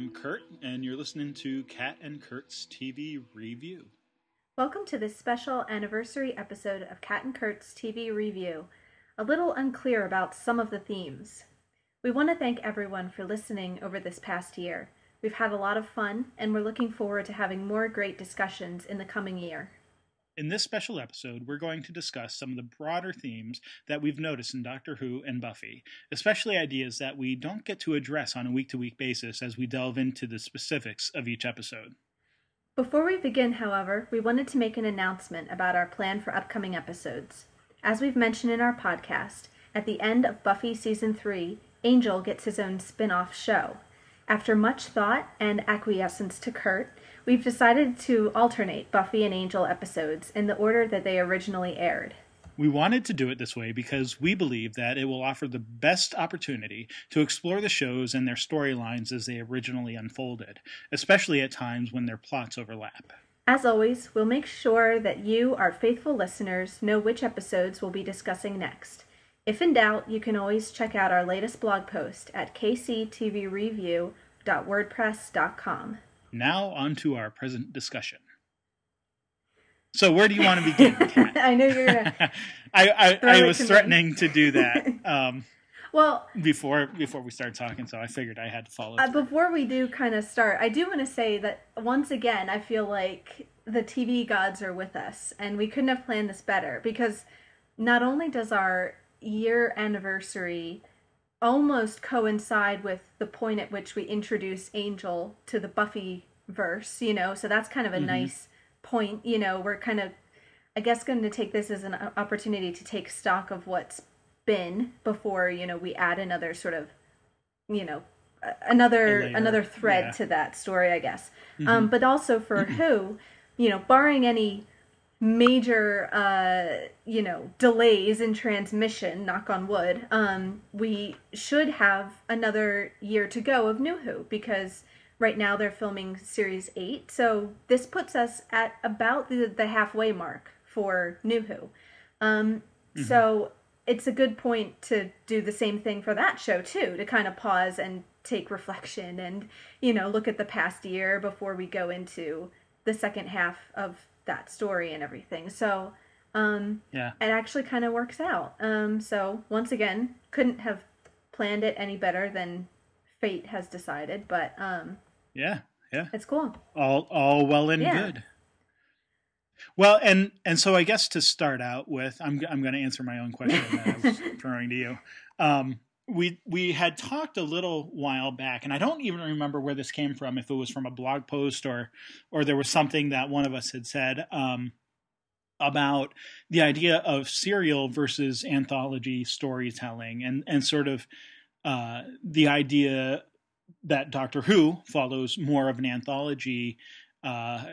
I'm Kurt, and you're listening to Kat and Kurt's TV Review. Welcome to this special anniversary episode of Kat and Kurt's TV Review. A little unclear about some of the themes. We want to thank everyone for listening over this past year. We've had a lot of fun, and we're looking forward to having more great discussions in the coming year. In this special episode, we're going to discuss some of the broader themes that we've noticed in Doctor Who and Buffy, especially ideas that we don't get to address on a week to week basis as we delve into the specifics of each episode. Before we begin, however, we wanted to make an announcement about our plan for upcoming episodes. As we've mentioned in our podcast, at the end of Buffy Season 3, Angel gets his own spin off show. After much thought and acquiescence to Kurt, we've decided to alternate Buffy and Angel episodes in the order that they originally aired. We wanted to do it this way because we believe that it will offer the best opportunity to explore the shows and their storylines as they originally unfolded, especially at times when their plots overlap. As always, we'll make sure that you, our faithful listeners, know which episodes we'll be discussing next. If in doubt, you can always check out our latest blog post at kctvreview.wordpress.com. Now, on to our present discussion. So, where do you want to begin, I know you're gonna. I I, I was to me. threatening to do that um, well, before before we started talking, so I figured I had to follow. uh, before we do kind of start, I do want to say that once again, I feel like the TV gods are with us, and we couldn't have planned this better because not only does our year anniversary almost coincide with the point at which we introduce Angel to the Buffy verse, you know, so that's kind of a Mhm. nice point. You know, we're kind of, I guess, going to take this as an opportunity to take stock of what's been before, you know, we add another sort of, you know, another another thread yeah. to that story, I guess. Um, but also for who, you know, barring any major uh you know delays in transmission knock on wood um we should have another year to go of new who because right now they're filming series 8 so this puts us at about the, the halfway mark for new who um so it's a good point to do the same thing for that show too to kind of pause and take reflection and you know look at the past year before we go into the second half of that story and everything so um yeah, it actually kind of works out um so once again couldn't have planned it any better than fate has decided but um yeah, yeah. it's cool All all well and Yeah. good. Well, and and so I guess to start out with, I'm I'm going to answer my own question that I was throwing to you. Um, we we had talked a little while back, and I don't even remember where this came from. If it was from a blog post or or there was something that one of us had said um, about the idea of serial versus anthology storytelling, and and sort of uh, the idea that Doctor Who follows more of an anthology. Uh,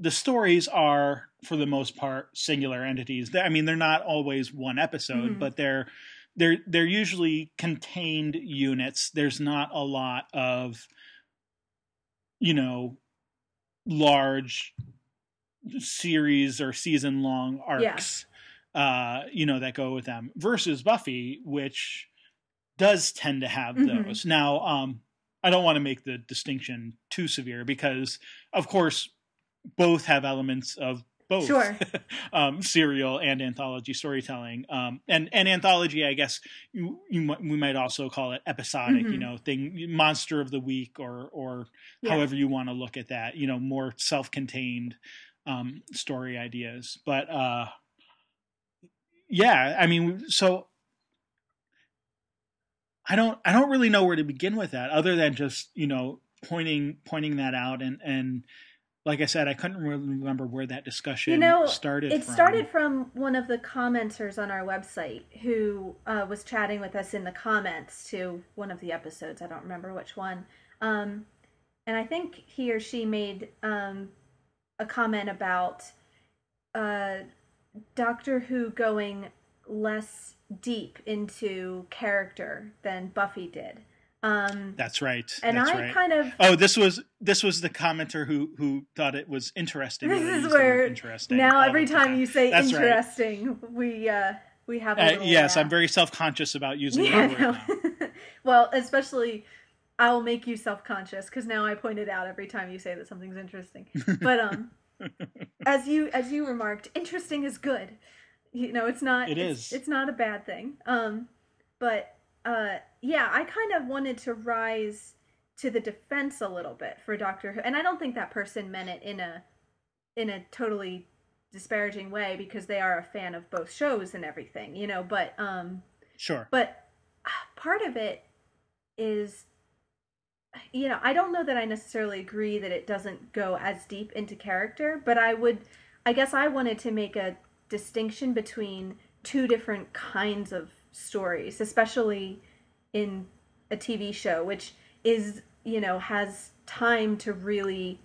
the stories are, for the most part, singular entities. I mean, they're not always one episode, Mhm. but they're they're they're usually contained units. There's not a lot of, you know, large series or season long arcs. Uh, you know that go with them versus Buffy, which does tend to have Mhm. those. Now, um, I don't want to make the distinction too severe because, of course, both have elements of both Sure. um, serial and anthology storytelling. Um, and and anthology, I guess you, you we might also call it episodic. You Mhm. know, thing monster of the week or or Yeah. however you want to look at that. You know, more self-contained um, story ideas. But uh, yeah, I mean, so I don't I don't really know where to begin with that other than just you know pointing pointing that out and and like I said I couldn't really remember where that discussion you know started it from. started from one of the commenters on our website who uh, was chatting with us in the comments to one of the episodes. I don't remember which one. Um, and i think he or she made um, a comment about uh, doctor who going less deep into character than buffy did um, That's right. and That's i right. kind of Oh, this was this was the commenter who who thought it was interesting. This is used the word where interesting now every time you say That's right. interesting we uh we have a Uh, yes, laugh. I'm very self conscious about using yeah, that word now. well, especially I'll make you self conscious because now I point it out every time you say that something's interesting. But um, as you as you remarked, interesting is good. You know, it's not. It it's, is. It's not a bad thing. Um, but uh, yeah, I kind of wanted to rise to the defense a little bit for Doctor Who, and I don't think that person meant it in a in a totally disparaging way because they are a fan of both shows and everything, you know. But um, Sure. but uh, part of it is you know i don't know that i necessarily agree that it doesn't go as deep into character but i would i guess i wanted to make a distinction between two different kinds of stories especially in a tv show which is you know has time to really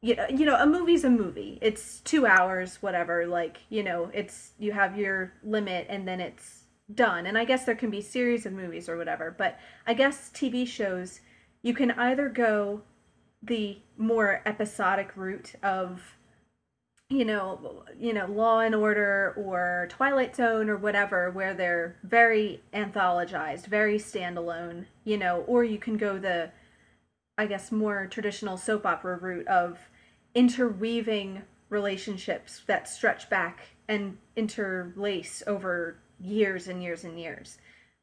you know, you know, a movie's a movie. It's two hours, whatever. Like, you know, it's you have your limit, and then it's done. And I guess there can be series of movies or whatever. But I guess TV shows, you can either go the more episodic route of, you know, you know, Law and Order or Twilight Zone or whatever, where they're very anthologized, very standalone. You know, or you can go the I guess, more traditional soap opera route of interweaving relationships that stretch back and interlace over years and years and years.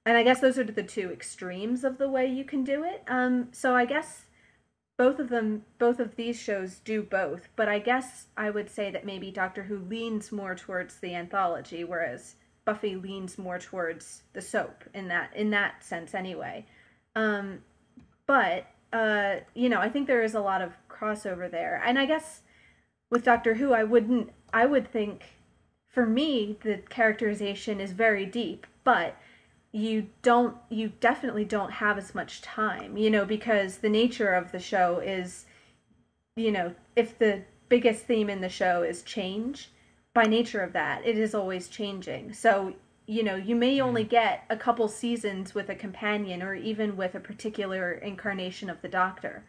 And I guess those are the two extremes of the way you can do it. Um, so I guess both of them, both of these shows do both. But I guess I would say that maybe Doctor Who leans more towards the anthology, whereas Buffy leans more towards the soap in that in that sense, anyway. Um, but uh, you know, I think there is a lot of crossover there. And I guess with Doctor Who, I wouldn't, I would think for me, the characterization is very deep, but you don't, you definitely don't have as much time, you know, because the nature of the show is, you know, if the biggest theme in the show is change, by nature of that, it is always changing. So you know, you may only mm. get a couple seasons with a companion or even with a particular incarnation of the Doctor.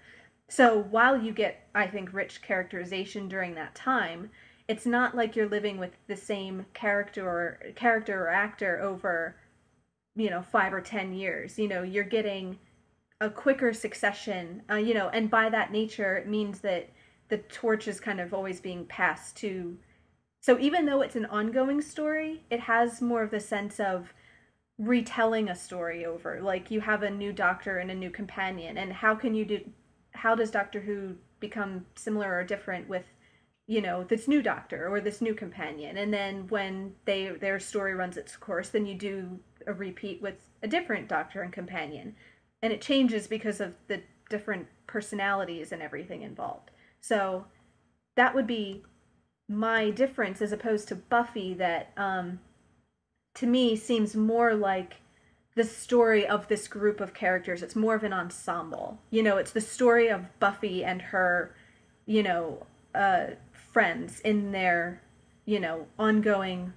So while you get, I think, rich characterization during that time, it's not like you're living with the same character or character or actor over, you know, five or ten years. You know, you're getting a quicker succession. Uh, you know, and by that nature, it means that the torch is kind of always being passed to so even though it's an ongoing story, it has more of the sense of retelling a story over. Like you have a new doctor and a new companion, and how can you do? How does Doctor Who become similar or different with, you know, this new doctor or this new companion? And then when they their story runs its course, then you do a repeat with a different doctor and companion, and it changes because of the different personalities and everything involved. So that would be my difference as opposed to Buffy that um, to me seems more like the story of this group of characters. It's more of an ensemble. You know, it's the story of Buffy and her, you know, uh, friends in their, you know, ongoing,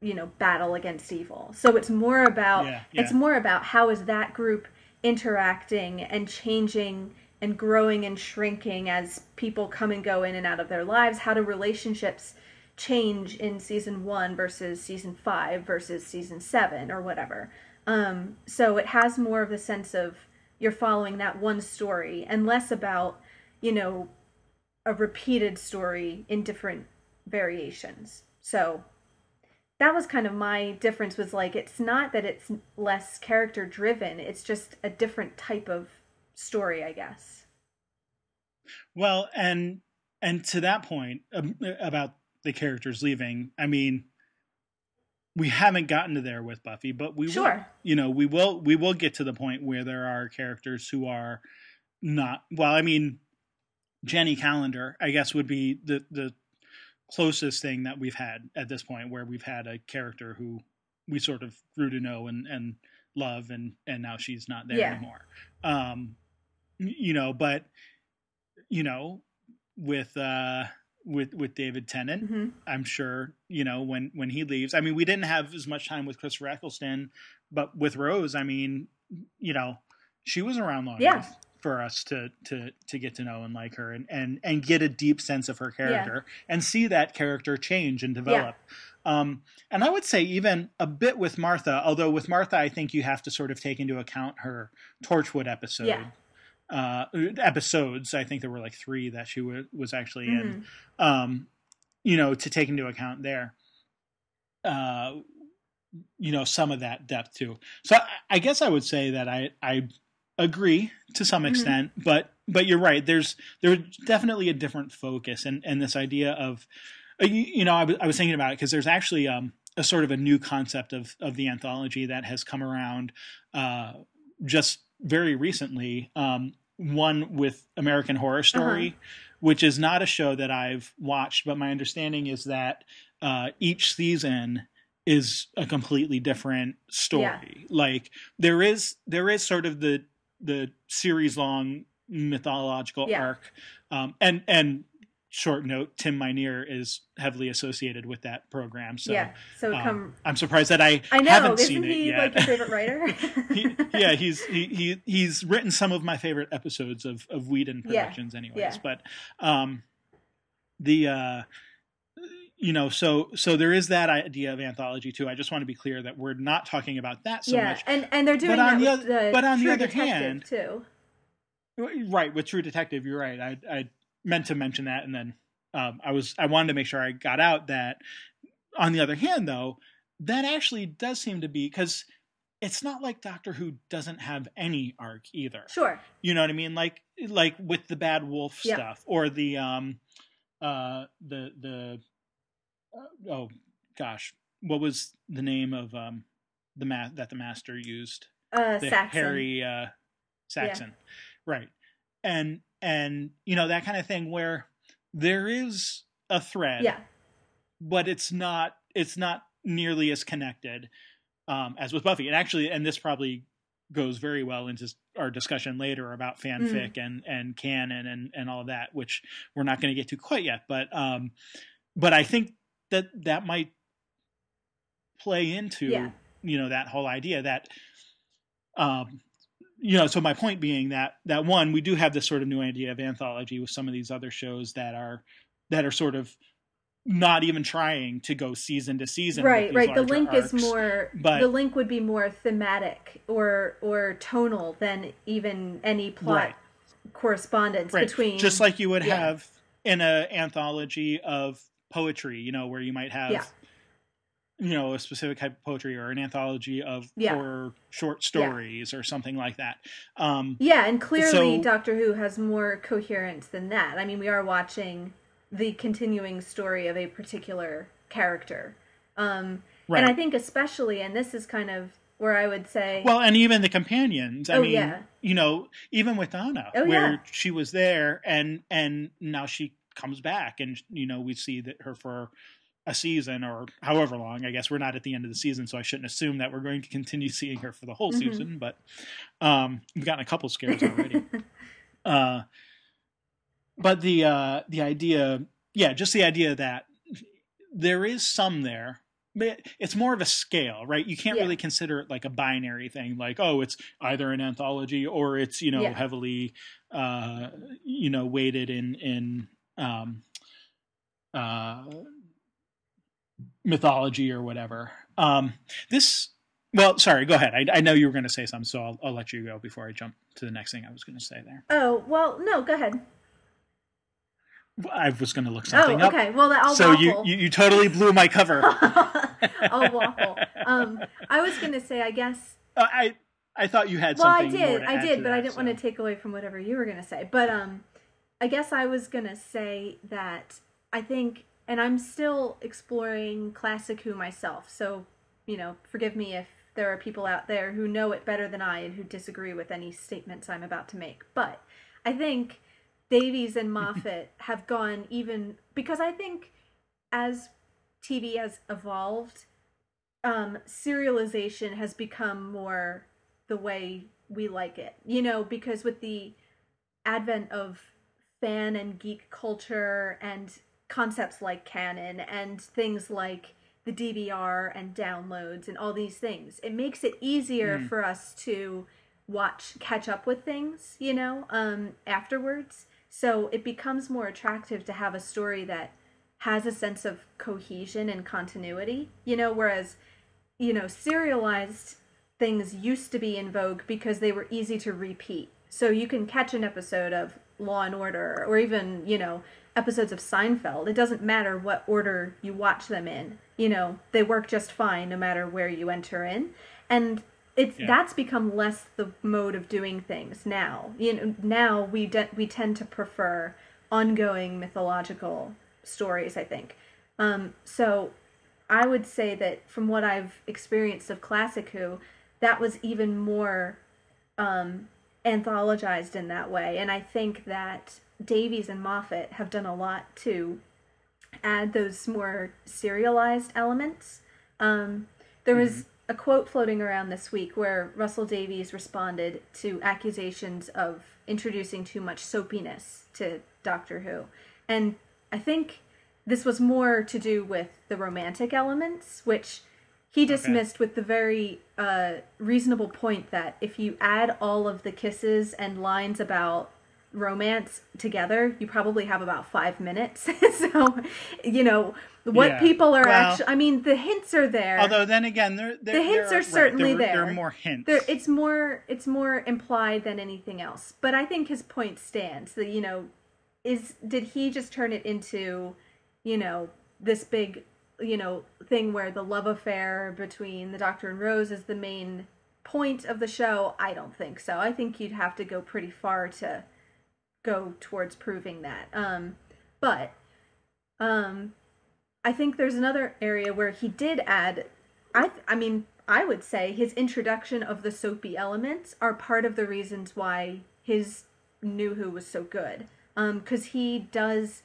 you know, battle against evil. So it's more about Yeah, yeah. it's more about how is that group interacting and changing and growing and shrinking as people come and go in and out of their lives. How do relationships change in season one versus season five versus season seven or whatever? Um, so it has more of the sense of you're following that one story and less about, you know, a repeated story in different variations. So that was kind of my difference was like it's not that it's less character driven, it's just a different type of story, I guess. Well, and and to that point um, about the characters leaving, I mean, we haven't gotten to there with Buffy, but we will, Sure. you know, we will we will get to the point where there are characters who are not well, I mean, Jenny Calendar, I guess would be the the closest thing that we've had at this point where we've had a character who we sort of grew to know and and love and and now she's not there Yeah. anymore. Um you know, but you know, with uh with with David Tennant, hmm I'm sure you know when when he leaves. I mean, we didn't have as much time with Christopher Eccleston, but with Rose, I mean, you know, she was around long Yeah. enough for us to to to get to know and like her and and and get a deep sense of her character yeah. and see that character change and develop. Yeah. Um, and I would say even a bit with Martha, although with Martha, I think you have to sort of take into account her Torchwood episode. Yeah. Uh, episodes. I think there were like three that she w- was actually mm-hmm. in. Um, you know, to take into account there. Uh, you know, some of that depth too. So I, I guess I would say that I I agree to some mm-hmm. extent, mm-hmm. but but you're right. There's there's definitely a different focus and and this idea of uh, you, you know I, w- I was thinking about it because there's actually um, a sort of a new concept of of the anthology that has come around uh, just very recently. Um, one with American Horror Story, uh-huh. which is not a show that I've watched, but my understanding is that uh, each season is a completely different story. Yeah. Like there is there is sort of the the series long mythological yeah. arc, um, and and short note, Tim Minear is heavily associated with that program. So yeah, so um, come. I'm surprised that I, I know, haven't isn't seen he it yet. Like your favorite writer? he, yeah, he's he, he he's written some of my favorite episodes of of Whedon Productions, yeah. anyways. Yeah. But um, the uh, you know, so so there is that idea of anthology too. I just want to be clear that we're not talking about that so yeah, much. and and they're doing but on the other, the but on the other hand, too. Right with True Detective, you're right. I I meant to mention that, and then um, I was I wanted to make sure I got out that. On the other hand, though, that actually does seem to be because it's not like Doctor Who doesn't have any arc either. Sure. You know what I mean? Like like with the Bad Wolf yep. stuff or the um uh the the uh, oh gosh, what was the name of um the ma- that the master used? Uh, the Saxon. Harry uh, Saxon, yeah. right? And and you know that kind of thing where there is a thread, yeah, but it's not it's not nearly as connected um, as with Buffy. And actually, and this probably goes very well into our discussion later about fanfic mm. and and canon and and all of that, which we're not going to get to quite yet. But um, but I think that that might play into yeah. you know that whole idea that um you know so my point being that that one we do have this sort of new idea of anthology with some of these other shows that are that are sort of not even trying to go season to season right right the link arcs. is more but the link would be more thematic or or tonal than even any plot right. correspondence right. between just like you would yeah. have in a anthology of poetry, you know, where you might have, yeah. you know, a specific type of poetry or an anthology of yeah. or short stories yeah. or something like that. Um, yeah, and clearly so, Doctor Who has more coherence than that. I mean, we are watching the continuing story of a particular character. Um, right. And I think especially, and this is kind of where I would say, well, and even the companions. I oh, mean, yeah. you know, even with Donna, oh, where yeah. she was there, and and now she comes back and you know we see that her for a season or however long i guess we're not at the end of the season so i shouldn't assume that we're going to continue seeing her for the whole mm-hmm. season but um we've gotten a couple scares already uh but the uh the idea yeah just the idea that there is some there but it's more of a scale right you can't yeah. really consider it like a binary thing like oh it's either an anthology or it's you know yeah. heavily uh you know weighted in in um, uh, mythology or whatever. Um, this, well, sorry, go ahead. I, I know you were going to say something, so I'll, I'll let you go before I jump to the next thing I was going to say there. Oh well, no, go ahead. I was going to look something oh, okay. up. Well, I'll so waffle. you, you you totally blew my cover. I'll waffle. Um, I was going to say, I guess. Uh, I I thought you had well. I did, I did, but that, I didn't so. want to take away from whatever you were going to say. But um, I guess I was gonna say that I think, and I'm still exploring classic Who myself. So, you know, forgive me if there are people out there who know it better than I and who disagree with any statements I'm about to make. But I think Davies and Moffat have gone even because I think as TV has evolved, um, serialization has become more the way we like it. You know, because with the advent of fan and geek culture and concepts like canon and things like the DVR and downloads and all these things. It makes it easier Mm. for us to watch catch up with things, you know, um, afterwards. So it becomes more attractive to have a story that has a sense of cohesion and continuity, you know, whereas, you know, serialized things used to be in vogue because they were easy to repeat. So you can catch an episode of Law and Order or even, you know, episodes of Seinfeld. It doesn't matter what order you watch them in. You know, they work just fine no matter where you enter in. And it's yeah. that's become less the mode of doing things now. You know, now we de- we tend to prefer ongoing mythological stories, I think. Um, so I would say that from what I've experienced of Classic Who, that was even more um, anthologized in that way. And I think that Davies and Moffat have done a lot to add those more serialized elements. Um, there was mm-hmm. a quote floating around this week where Russell Davies responded to accusations of introducing too much soapiness to Doctor Who. And I think this was more to do with the romantic elements, which he dismissed okay. with the very uh, reasonable point that if you add all of the kisses and lines about romance together, you probably have about five minutes. so, you know, what yeah. people are well, actually. I mean, the hints are there. Although then again, they're, they're the hints are right, certainly there, there. There are more hints. There, it's more. It's more implied than anything else. But I think his point stands. That you know, is did he just turn it into, you know, this big you know thing where the love affair between the doctor and rose is the main point of the show i don't think so. I think you'd have to go pretty far to go towards proving that. Um but um i think there's another area where he did add i i mean i would say his introduction of the soapy elements are part of the reasons why his new who was so good. Um because he does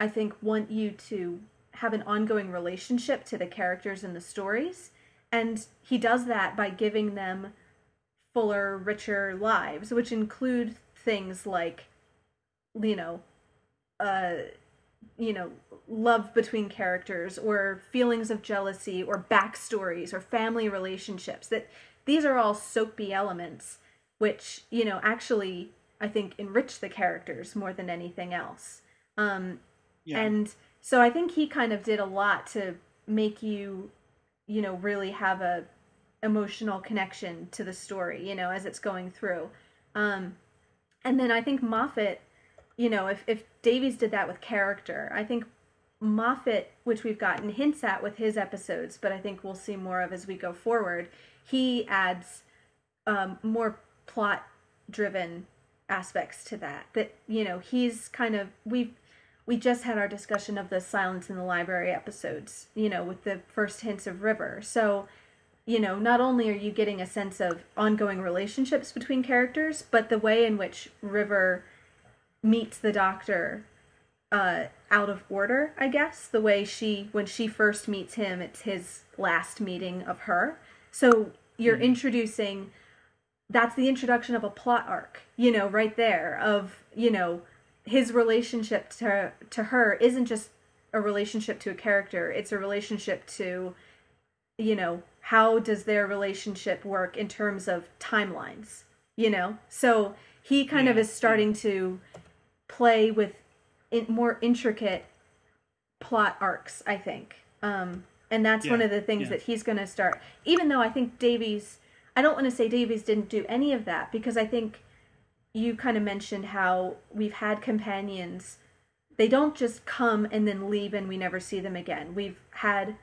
i think want you to have an ongoing relationship to the characters in the stories. And he does that by giving them fuller, richer lives, which include things like, you know, uh, you know, love between characters or feelings of jealousy or backstories or family relationships. That these are all soapy elements, which, you know, actually, I think enrich the characters more than anything else. Um, yeah. And so I think he kind of did a lot to make you, you know, really have a emotional connection to the story, you know, as it's going through. Um, and then I think Moffat, you know, if if Davies did that with character, I think Moffat, which we've gotten hints at with his episodes, but I think we'll see more of as we go forward. He adds um, more plot driven aspects to that. That you know, he's kind of we've we just had our discussion of the silence in the library episodes you know with the first hints of river. So you know not only are you getting a sense of ongoing relationships between characters but the way in which river meets the doctor uh, out of order i guess. The way she when she first meets him it's his last meeting of her. So you're mm-hmm. introducing that's the introduction of a plot arc you know right there of you know his relationship to to her isn't just a relationship to a character. It's a relationship to you know how does their relationship work in terms of timelines you know? So he kind yeah, of is starting yeah. to play with in, more intricate plot arcs i think. Um and that's yeah, one of the things that he's going to start. Even though i think davies i don't want to say davies didn't do any of that because i think you kind of mentioned how we've had companions they don't just come and then leave and we never see them again we've had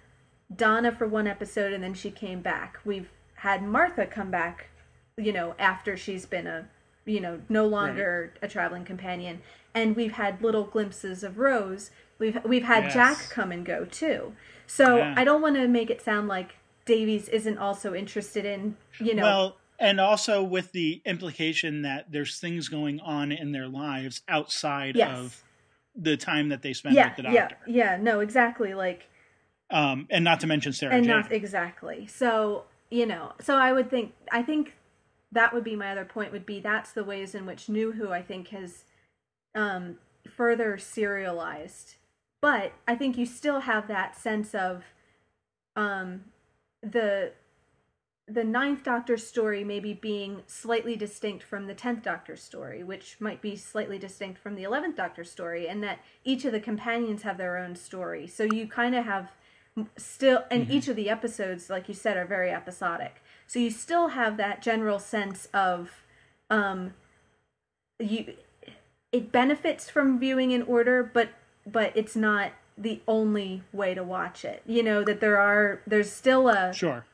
donna for one episode and then she came back we've had martha come back you know after she's been a you know no longer right. a traveling companion and we've had little glimpses of rose we've we've had yes. jack come and go too so yeah. i don't want to make it sound like davies isn't also interested in you know well and also with the implication that there's things going on in their lives outside yes. of the time that they spend yeah, with the doctor. Yeah, yeah, no, exactly. Like, um, and not to mention Sarah. And Jane. not exactly. So you know, so I would think, I think that would be my other point. Would be that's the ways in which New Who I think has um, further serialized, but I think you still have that sense of um, the the ninth doctor's story maybe being slightly distinct from the tenth doctor's story, which might be slightly distinct from the eleventh doctor's story, and that each of the companions have their own story. So you kind of have still, and Mhm. each of the episodes, like you said, are very episodic. So you still have that general sense of, um, you, it benefits from viewing in order, but but it's not the only way to watch it. You know that there are there's still a Sure.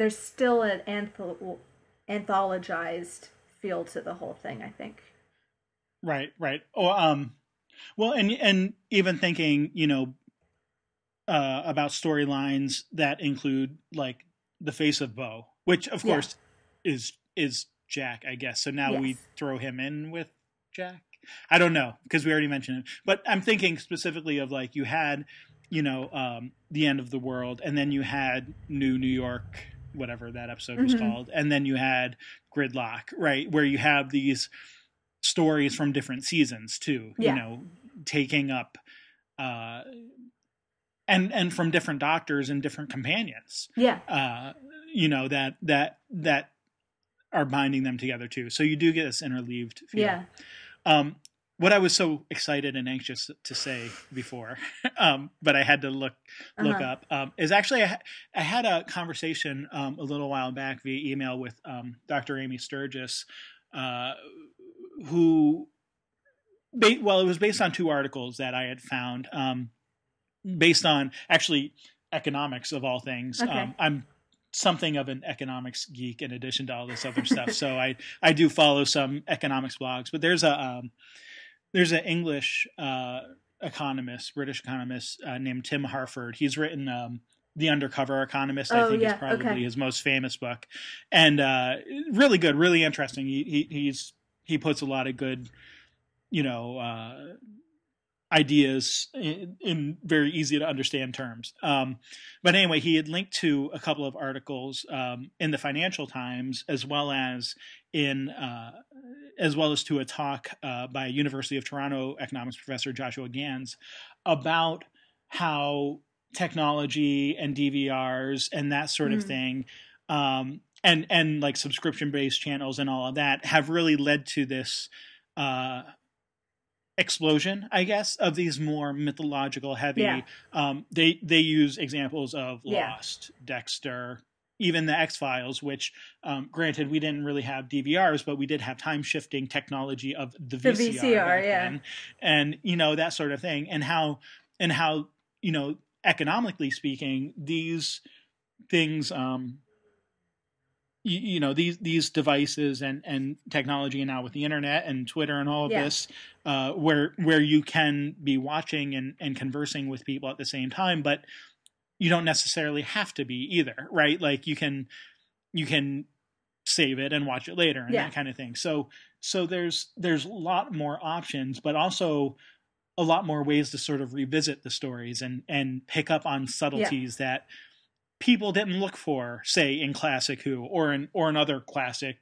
There's still an antholo- anthologized feel to the whole thing. I think. Right, right. Or um well and and even thinking, you know, uh about storylines that include like the face of Boe, which of Yeah. course is is Jack, I guess. So now we throw him in with Jack. I don't know because we already mentioned it. But I'm thinking specifically of like you had, you know, um the end of the world and then you had New New York whatever that episode was Mhm. called and then you had Gridlock, right? Where you have these stories from different seasons too Yeah. you know taking up uh and and from different doctors and different companions Yeah. uh you know that that that are binding them together too so you do get this interleaved feel. Yeah. um what i was so excited and anxious to say before um but i had to look look Uh-huh. up um, is actually I, ha- I had a conversation um, a little while back via email with um, Dr. Amy Sturgis, uh, who, ba- well, it was based on two articles that I had found, um, based on actually economics of all things. Okay. Um, I'm something of an economics geek in addition to all this other stuff, so I I do follow some economics blogs, but there's a um, there's an English. Uh, economist, British economist uh, named Tim Harford. He's written um, The Undercover Economist. I Oh, think yeah, is probably okay. his most famous book, and uh, really good, really interesting. He, he he's he puts a lot of good, you know, uh, ideas in, in very easy to understand terms. Um, but anyway, he had linked to a couple of articles um, in the Financial Times as well as in uh, as well as to a talk uh, by University of Toronto economics professor Joshua Gans about how technology and DVRs and that sort of Mm. thing um, and and like subscription based channels and all of that have really led to this uh, explosion, I guess, of these more mythological heavy. Yeah. Um, they they use examples of Yeah. Lost, Dexter, even the X Files, which, um, granted, we didn't really have DVRs, but we did have time shifting technology of the The VCR, VCR, yeah. then, and you know that sort of thing, and how and how you know economically speaking, these things. Um, you, you know these these devices and and technology and now with the internet and Twitter and all of Yeah. this, uh, where where you can be watching and and conversing with people at the same time, but you don't necessarily have to be either, right? Like you can you can save it and watch it later and Yeah. that kind of thing. So so there's there's a lot more options, but also a lot more ways to sort of revisit the stories and and pick up on subtleties that people didn't look for, say in classic Who or in or in other classic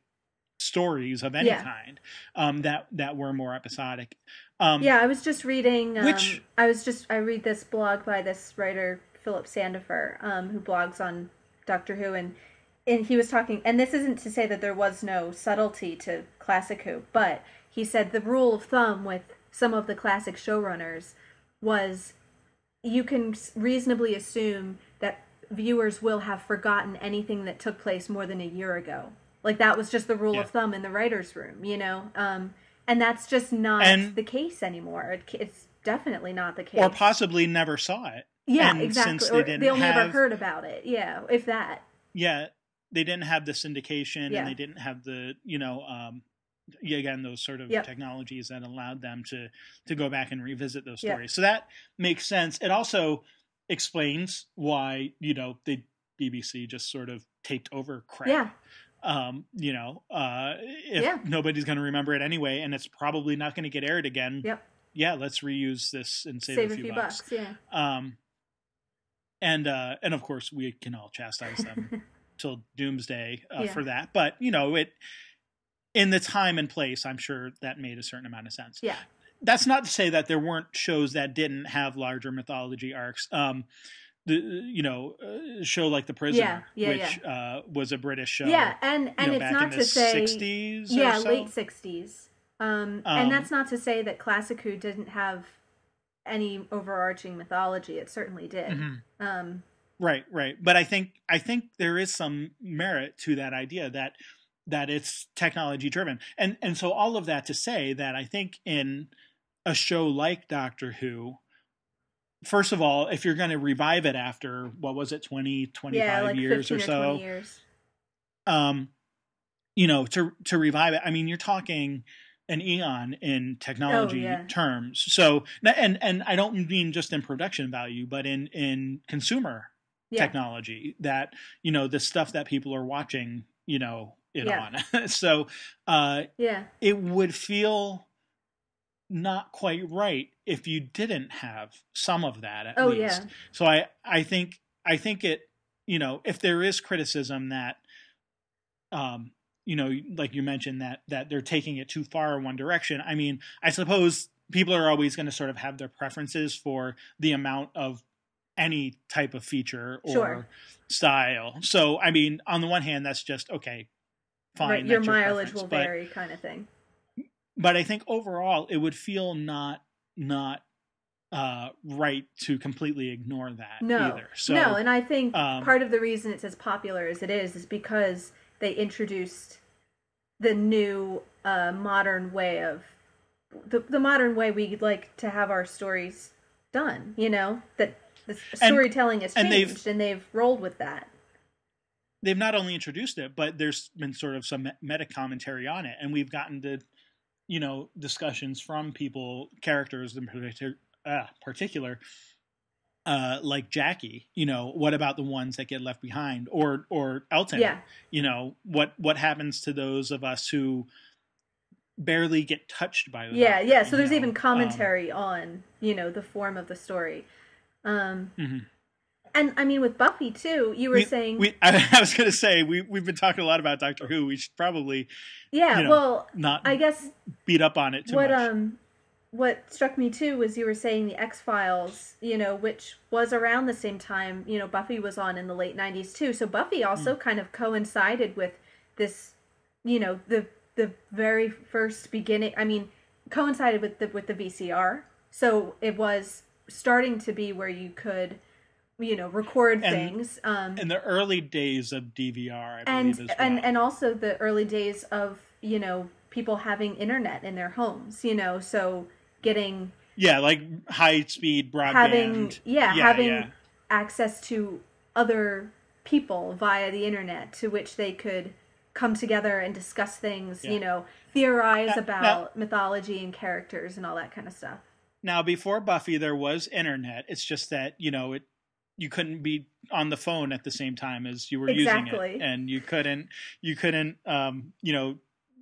stories of any Yeah. kind um, that that were more episodic. Um, yeah, I was just reading. Um, Which- I was just I read this blog by this writer Philip Sandifer, um, who blogs on Doctor Who, and and he was talking. And this isn't to say that there was no subtlety to classic Who, but he said the rule of thumb with some of the classic showrunners was you can reasonably assume that viewers will have forgotten anything that took place more than a year ago. Like that was just the rule Yeah. of thumb in the writers' room, you know. Um, and that's just not And- the case anymore. It, it's definitely not the case. or possibly never saw it. Yeah, and exactly. since they didn't ever have- heard about it. Yeah, if that. Yeah, they didn't have the syndication Yeah. and they didn't have the you know um, yeah, again those sort of Yep. technologies that allowed them to to go back and revisit those stories. So that makes sense. It also explains why you know the BBC just sort of taped over crap. Yeah, Um, you know, uh, if Yeah. nobody's going to remember it anyway, and it's probably not going to get aired again. Yep. Yeah, let's reuse this and save, save a few, bucks. Yeah. Um, and uh, and of course we can all chastise them till doomsday uh, Yeah. for that. But you know, it in the time and place, I'm sure that made a certain amount of sense. Yeah. That's not to say that there weren't shows that didn't have larger mythology arcs. Um, the you know uh, show like the prisoner Yeah, yeah, which Uh, was a british show yeah, and and you know, it's not to say 60s yeah, so. late sixties. Um, Um, and that's not to say that Classic Who didn't have any overarching mythology. It certainly did. Mhm. Um, Right, right. But I think I think there is some merit to that idea that that it's technology driven. And and so all of that to say that I think in a show like Doctor Who, first of all, if you're going to revive it after what was it 20 25 yeah, like years or or, so, twenty years. um you know, to to revive it, I mean, you're talking an eon in technology Oh, yeah. terms. So and and I don't mean just in production value, but in in consumer Yeah, technology that you know the stuff that people are watching you know it Yeah. on so uh yeah, it would feel not quite right if you didn't have some of that at oh least yeah, so i i think i think it you know if there is criticism that um you know like you mentioned that that they're taking it too far in one direction i mean i suppose people are always going to sort of have their preferences for the amount of any type of feature or Sure. style so i mean on the one hand that's just okay fine right. Your that's mileage will But- vary, kind of thing. but I think overall it would feel not not uh, right to completely ignore that No, either. So no, and I think um, part of the reason it's as popular as it is is because they introduced the new uh, modern way of the the modern way we like to have our stories done. You know that the And- storytelling has and they've- changed, and they've rolled with that. they've not only introduced it, but there's been sort of some meta commentary on it, and we've gotten to you know discussions from people, characters in particular, uh, particular uh, like Jackie. You know, what about the ones that get left behind, or or Elton? Yeah, you know what what happens to those of us who barely get touched by the yeah, yeah. So there's know? even Um, commentary on you know the form of the story. Um, mhm. and I mean with Buffy too. You were we, saying, we I, I was going to say we we've been talking a lot about Doctor Who. We should probably yeah. you know, well, not I guess beat up on it too what much. um what struck me too was you were saying the X Files, you know, which was around the same time, you know, Buffy was on in the late nineties too. So Buffy also Hmm. kind of coincided with this, you know, the the very first beginning I mean, coincided with the with the VCR. So it was starting to be where you could, you know, record And- things. Um In the early days of DVR, I and believe well. and and also the early days of you know people having internet in their homes you know so getting yeah, like high speed broadband. having yeah, Yeah, having yeah. access to other people via the internet to which they could come together and discuss things Yeah. you know theorize Now- about mythology and characters and all that kind of stuff Now, before Buffy, there was internet. It's just that you know it. You couldn't be on the phone at the same time as you were using it, and you couldn't. You couldn't. Um, you know,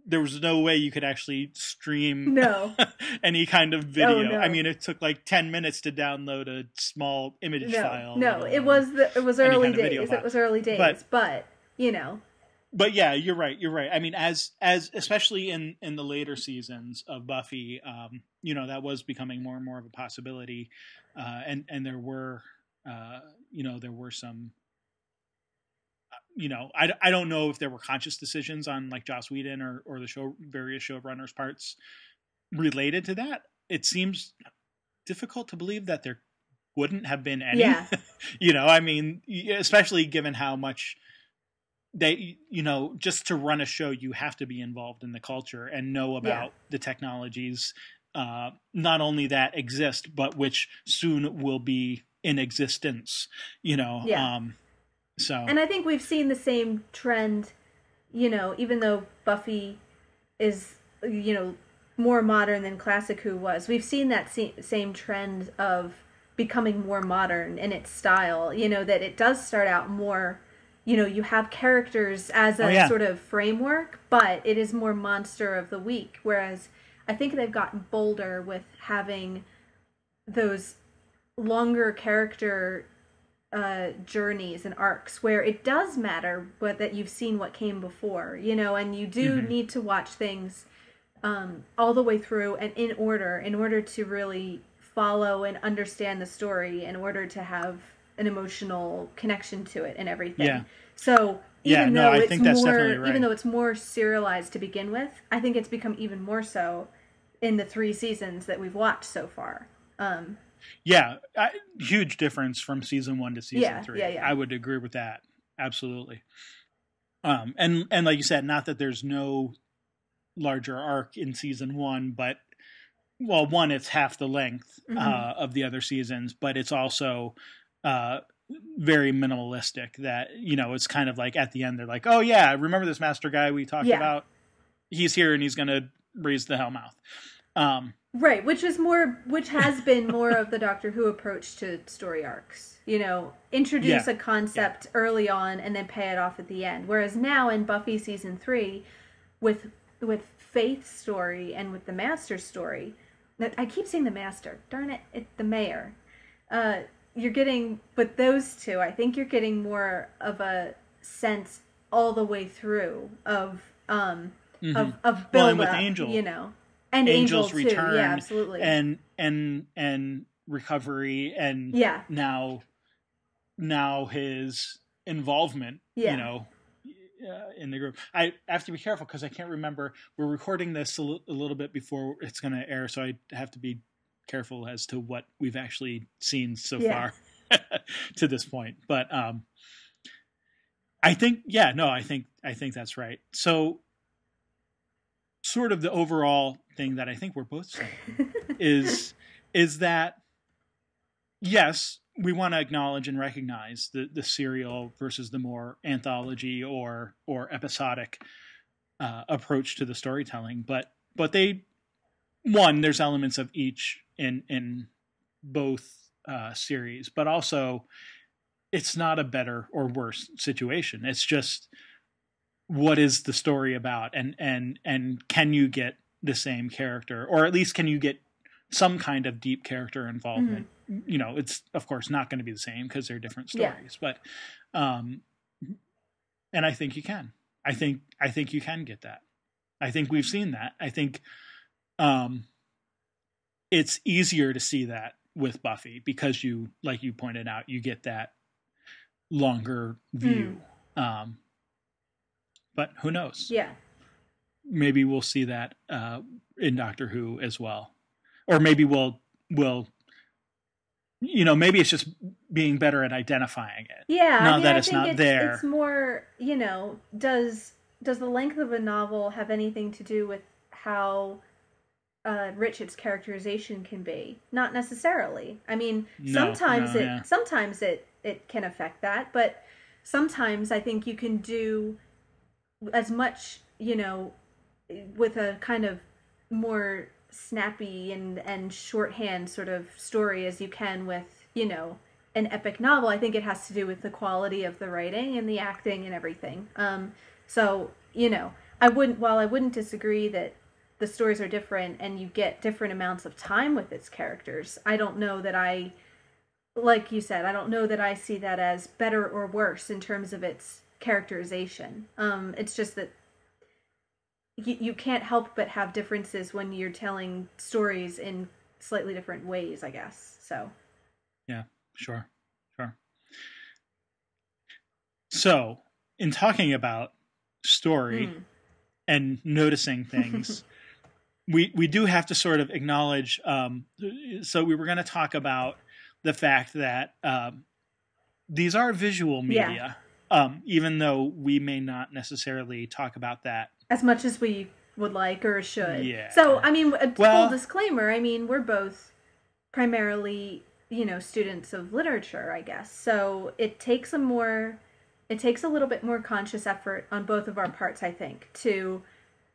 there was no way you could actually stream no any kind of video. Oh, no. I mean, it took like ten minutes to download a small image no file. no let it was the, it was early kind of days file. it was early days But- but you know but yeah, you're right. You're right. I mean, as as especially in in the later seasons of Buffy, um, you know, that was becoming more and more of a possibility, uh, and and there were, uh, you know, there were some. You know, I, I don't know if there were conscious decisions on like Joss Whedon or, or the show various showrunners' parts related to that. It seems difficult to believe that there wouldn't have been any. Yeah. you know, I mean, especially given how much they you know just to run a show you have to be involved in the culture and know about the technologies uh not only that exist but which soon will be in existence you know Yeah. um so And I think we've seen the same trend, you know, even though Buffy is, you know, more modern than Classic Who was, we've seen that same trend of becoming more modern in its style, you know, that it does start out more, you know, you have characters as oh, a Oh, yeah. sort of framework, but it is more monster of the week. Whereas I think they've gotten bolder with having those longer character uh, journeys and arcs where it does matter but that you've seen what came before you know and you do Mhm. need to watch things um, all the way through and in order in order to really follow and understand the story in order to have an emotional connection to it and everything. Yeah. So Yeah, even no, though I it's think that's more, right. even though it's more serialized to begin with, I think it's become even more so in the three seasons that we've watched so far. Um, Yeah, I, huge difference from season one to season Yeah, three. yeah, yeah. I would agree with that absolutely. Um, and and like you said, not that there's no larger arc in season one, but well, one it's half the length Mhm. uh, of the other seasons, but it's also uh, very minimalistic. That you know, it's kind of like at the end they're like, oh yeah, remember this master guy we talked Yeah. about? He's here and he's going to raise the Hellmouth. Um, Right, which is more, which has been more of the Doctor Who approach to story arcs. You know, introduce Yeah, a concept early on and then pay it off at the end. Whereas now in Buffy season three, with with Faith's story and with the Master's story, that I keep saying the Master. Darn it, it the Mayor. Uh, you're getting, but those two, I think you're getting more of a sense all the way through of um of of build Well, with Angel. you know, and Angel's Angel return Yeah, absolutely. and and and recovery and Yeah. now now his involvement Yeah. you know uh, in the group i have to be careful because i can't remember we're recording this a, little bit before it's going to air so i have to be careful as to what we've actually seen so Yeah. far to this point but um i think yeah no i think i think that's right so sort of the overall thing that i think we're both saying is is that yes, we want to acknowledge and recognize the the serial versus the more anthology or or episodic uh, approach to the storytelling, but but they one there's elements of each in in both uh, series, but also it's not a better or worse situation. It's just what is the story about, and and and can you get the same character, or at least can you get some kind of deep character involvement. You know, it's of course not going to be the same because they're different Yeah. stories, but um and I think you can. I think I think you can get that. I think we've seen that. I think um it's easier to see that with Buffy because you like you pointed out, you get that longer view. Um but who knows? yeah. Maybe we'll see that uh, in Doctor Who as well, or maybe we'll we'll you know maybe it's just being better at identifying it. Yeah, Now I mean, that I it's think not it's, there. It's more, you know, does does the length of a novel have anything to do with how uh, rich its characterization can be? Not necessarily. I mean, No, sometimes no, it yeah. sometimes it it can affect that, but sometimes I think you can do as much, you know, with a kind of more snappy and and shorthand sort of story as you can with you know an epic novel i think it has to do with the quality of the writing and the acting and everything. Um so you know i wouldn't while i wouldn't disagree that the stories are different and you get different amounts of time with its characters i don't know that i like you said i don't know that i see that as better or worse in terms of its characterization. Um it's just that you, you can't help but have differences when you're telling stories in slightly different ways i guess so yeah, Sure, sure. So, in talking about story Mm. and noticing things, we we do have to sort of acknowledge. Um, so, we were going to talk about the fact that um, these are visual Yeah. media, um, even though we may not necessarily talk about that as much as we would like or should. Yeah. So, I mean, a Well- full disclaimer, I mean, we're both primarily, you know, students of literature, I guess. So, it takes a more it takes a little bit more conscious effort on both of our parts, I think, to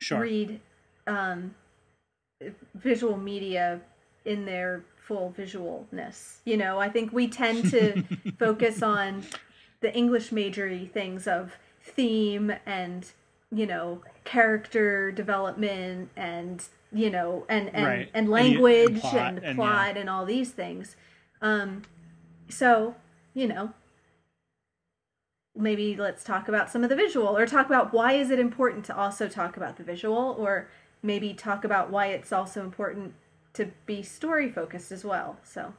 Sure. read um, visual media in their full visualness. You know, I think we tend to focus on the English majory things of theme and you know character development and you know and and, Right. and you- and language plot, and and plot yeah. and all these things. Um, so you know maybe let's talk about some of the visual or talk about why is it important to also talk about the visual or maybe talk about why it's also important to be story focused as well so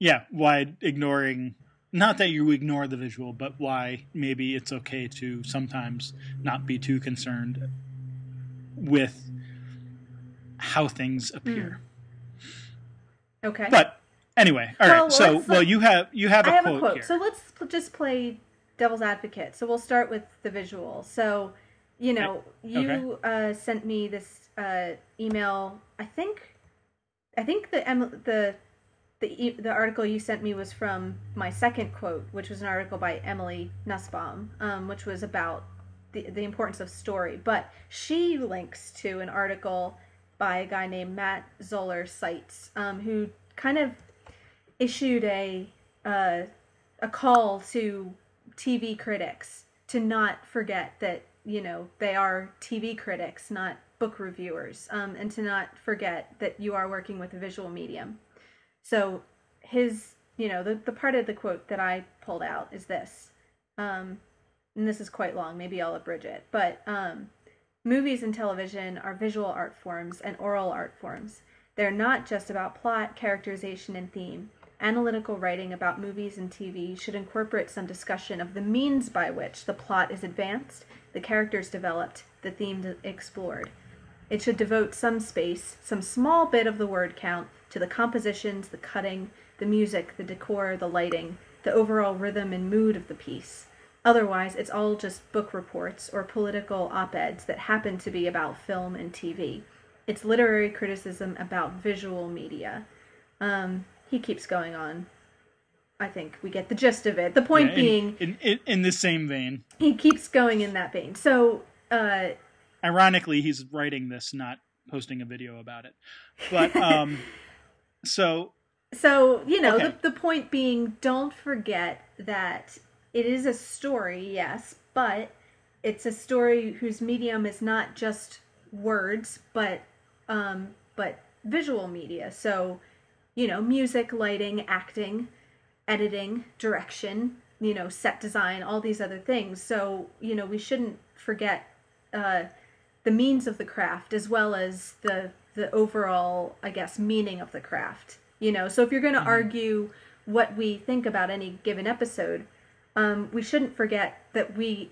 yeah why ignoring not that you ignore the visual, but why maybe it's okay to sometimes not be too concerned with how things appear. Mm. Okay. But anyway, all well, right. So, well, you have you have a I have quote, a quote. Here. So let's just play devil's advocate. So we'll start with the visual. So, you know, you uh, sent me this uh, email. I think, I think the the the the article you sent me was from my second quote, which was an article by Emily Nussbaum, um, which was about the the importance of story. But she links to an article by a guy named Matt Zoller Seitz, um, who kind of issued a uh, a call to TV critics to not forget that you know they are TV critics, not book reviewers, um, and to not forget that you are working with a visual medium. So his, you know, the the part of the quote that I pulled out is this, um, and this is quite long. Maybe I'll abridge it, but um, movies and television are visual art forms and aural art forms. They're not just about plot, characterization, and theme. Analytical writing about movies and TV should incorporate some discussion of the means by which the plot is advanced, the characters developed, the theme explored. It should devote some space, some small bit of the word count, to the compositions, the cutting, the music, the decor, the lighting, the overall rhythm and mood of the piece. Otherwise, it's all just book reports or political op eds that happen to be about film and TV. It's literary criticism about visual media. Um, he keeps going on. I think we get the gist of it. The point yeah, in, being, in, in, in the same vein, he keeps going in that vein. So, uh, ironically, he's writing this, not posting a video about it. But um, so, so you know, okay. the the point being, don't forget that it is a story, yes, but it's a story whose medium is not just words, but um, but visual media. So you know, music, lighting, acting, editing, direction, you know, set design, all these other things. So, you know, we shouldn't forget uh, the means of the craft as well as the the overall, I guess, meaning of the craft. You know, so if you're going to mm-hmm. argue what we think about any given episode, um, we shouldn't forget that we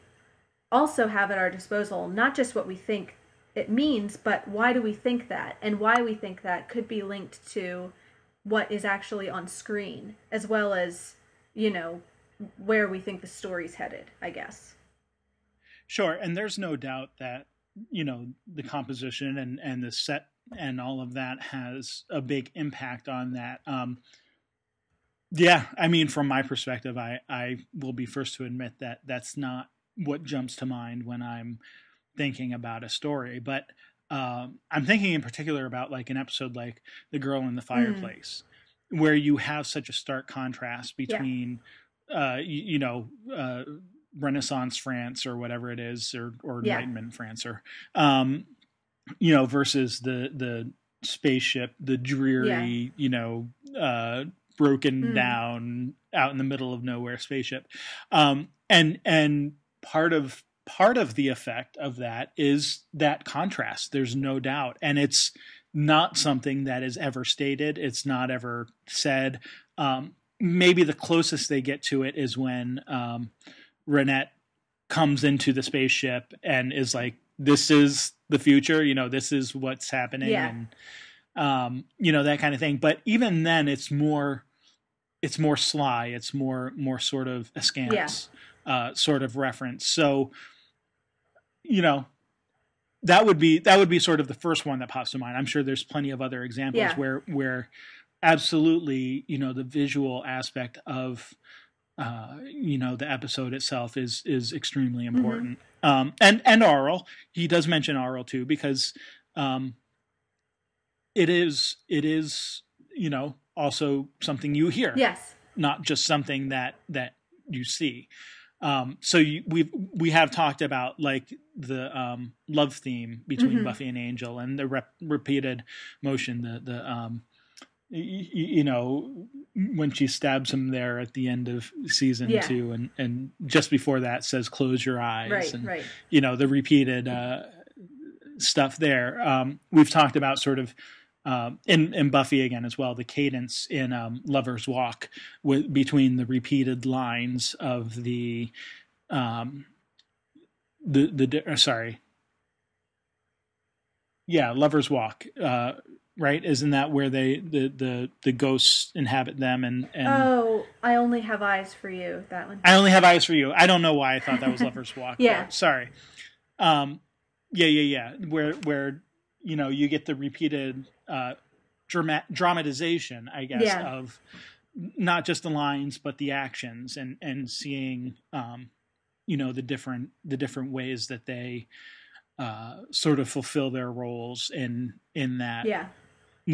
also have at our disposal not just what we think it means, but why do we think that, and why we think that could be linked to what is actually on screen as well as you know where we think the story's headed i guess sure and there's no doubt that you know the composition and and the set and all of that has a big impact on that um yeah i mean from my perspective i i will be first to admit that that's not what jumps to mind when i'm thinking about a story but um, I'm thinking in particular about like an episode like The Girl in the mm. Fireplace, mm. where you have such a stark contrast between, yeah. uh, you, you, know, uh, Renaissance France or whatever it is, or or yeah. Enlightenment France, or um, you know, versus the the spaceship, the dreary, yeah. you know, uh, broken mm. down out in the middle of nowhere spaceship, um, and and part of part of the effect of that is that contrast. There's no doubt. And it's not something that is ever stated, it's not ever said. Um, maybe the closest they get to it is when um, Reinette comes into the spaceship and is like, this is the future, you know, this is what's happening. Yeah. And, um, you know, that kind of thing. But even then, it's more. It's more sly. It's more more sort of askance, yeah. uh, sort of reference. So you know, that would be that would be sort of the first one that pops to mind. I'm sure there's plenty of other examples yeah. where where absolutely, you know, the visual aspect of uh, you know the episode itself is is extremely mm-hmm. important. Mm-hmm. Um, and and Aural, he does mention Aural too because um, it is it is you know also something you hear. Yes. Not just something that that you see. Um, so you, we we have talked about like the um, love theme between mm-hmm. Buffy and Angel and the rep- repeated motion, the the um, y- you know when she stabs him there at the end of season yeah. two, and and just before that says close your eyes, right, and right. you know the repeated uh, stuff there. Um, we've talked about sort of um, in in Buffy again as well. The cadence in um, Lover's Walk with between the repeated lines of the um, the the uh, sorry, yeah, Lover's Walk. Uh, right? Isn't that where they the the the ghosts inhabit them and and Oh, I only have eyes for you. That one. I only have eyes for you. I don't know why I thought that was Lover's Walk. Yeah. sorry. Um, yeah, yeah, yeah. Where where you know you get the repeated uh, drama- dramatization, I guess, Yeah. of not just the lines but the actions and and seeing um, you know the different the different ways that they uh, sort of fulfill their roles in in that Yeah.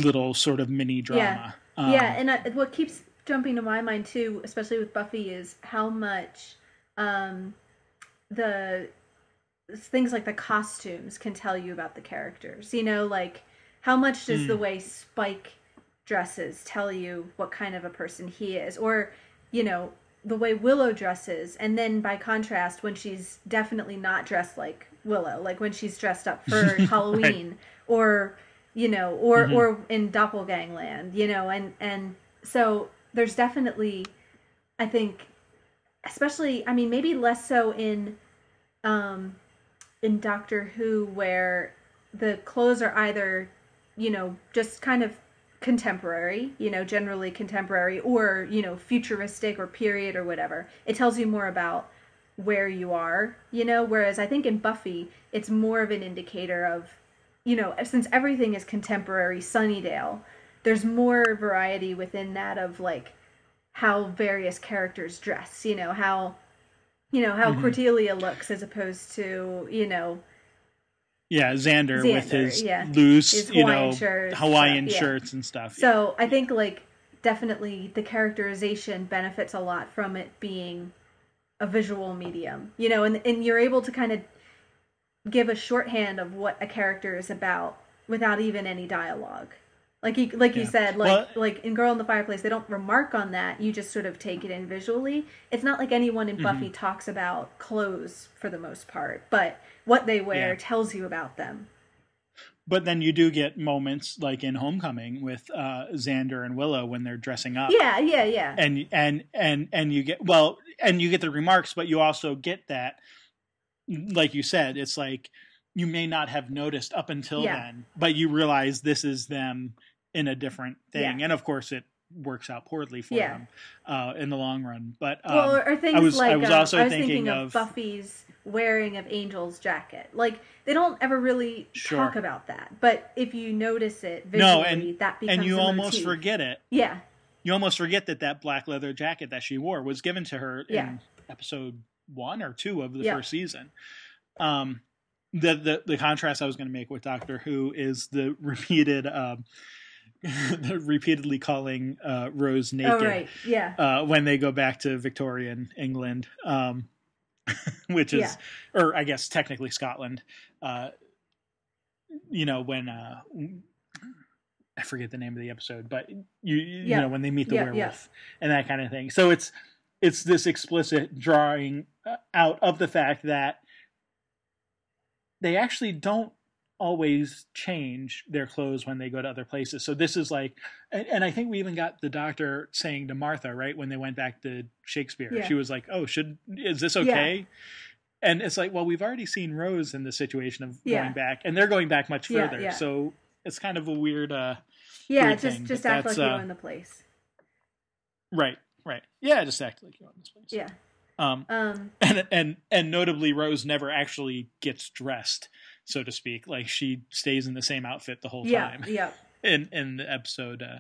Little sort of mini drama. Um, yeah, and uh, what keeps jumping to my mind too, especially with Buffy, is how much um, the things like the costumes can tell you about the characters. You know, like how much does Hmm. the way Spike dresses tell you what kind of a person he is, or you know the way Willow dresses, and then by contrast, when she's definitely not dressed like Willow, like when she's dressed up for Halloween, or you know, or Mhm. or in Doppelgangland, you know, and and so there's definitely, I think, especially, I mean, maybe less so in, um, in Doctor Who, where the clothes are either, you know, just kind of contemporary, you know, generally contemporary, or you know, futuristic or period or whatever. It tells you more about where you are, you know. Whereas I think in Buffy, it's more of an indicator of you know, since everything is contemporary Sunnydale, there's more variety within that of like how various characters dress, you know, how you know, how Mhm. Cordelia looks as opposed to, you know, yeah, Xander, with his yeah. loose, His you Hawaiian know, shirts, Hawaiian stuff, yeah. shirts and stuff. So I think like definitely the characterization benefits a lot from it being a visual medium, you know, and and you're able to kind of give a shorthand of what a character is about without even any dialogue. Like you like you said, like Well- like in Girl in the Fireplace, they don't remark on that. You just sort of take it in visually. It's not like anyone Mm-hmm. in Buffy talks about clothes for the most part, but what they wear Yeah. tells you about them. But then you do get moments like in Homecoming with uh, Xander and Willow when they're dressing up. Yeah, yeah, yeah. And and and and you get well, and you get the remarks, but you also get that, like you said, it's like you may not have noticed up until Yeah. then, but you realize this is them in a different thing, Yeah. and of course it works out poorly for Yeah. them uh, in the long run. But um, well, or, things was- like I was uh, also I was thinking thinking, of- Buffy's wearing of Angel's jacket. Like they don't ever really Sure. talk about that, but if you notice it visually, no, and that becomes and you almost motif. forget it. Yeah, you almost forget that that black leather jacket that she wore was given to her Yeah. in episode one or two of the Yeah. first season. Um, the, the the contrast I was going to make with Doctor Who is the repeated, um, the repeatedly calling uh, Rose naked oh right, yeah, uh, when they go back to Victorian England, um, which is, Yeah. or I guess technically Scotland. Uh, you know when uh, I forget the name of the episode, but you you Yeah. know when they meet the yeah. werewolf and that kind of thing. So it's it's this explicit drawing uh, out of the fact that they actually don't always change their clothes when they go to other places. So this is like, and, and I think we even got the doctor saying to Martha, right, when they went back to Shakespeare, Yeah. she was like, "Oh, should is this okay?" And it's like, well, we've already seen Rose in the situation of Yeah. going back, and they're going back much further. yeah. So it's kind of a weird, uh, yeah. weird Just thing, just act like that's, you uh, own the place. right, right, yeah, just act like you own this place. Yeah. Um, Um. and and and notably, Rose never actually gets dressed, so to speak. Like she stays in the same outfit the whole Yeah. time. Yeah. in in the episode uh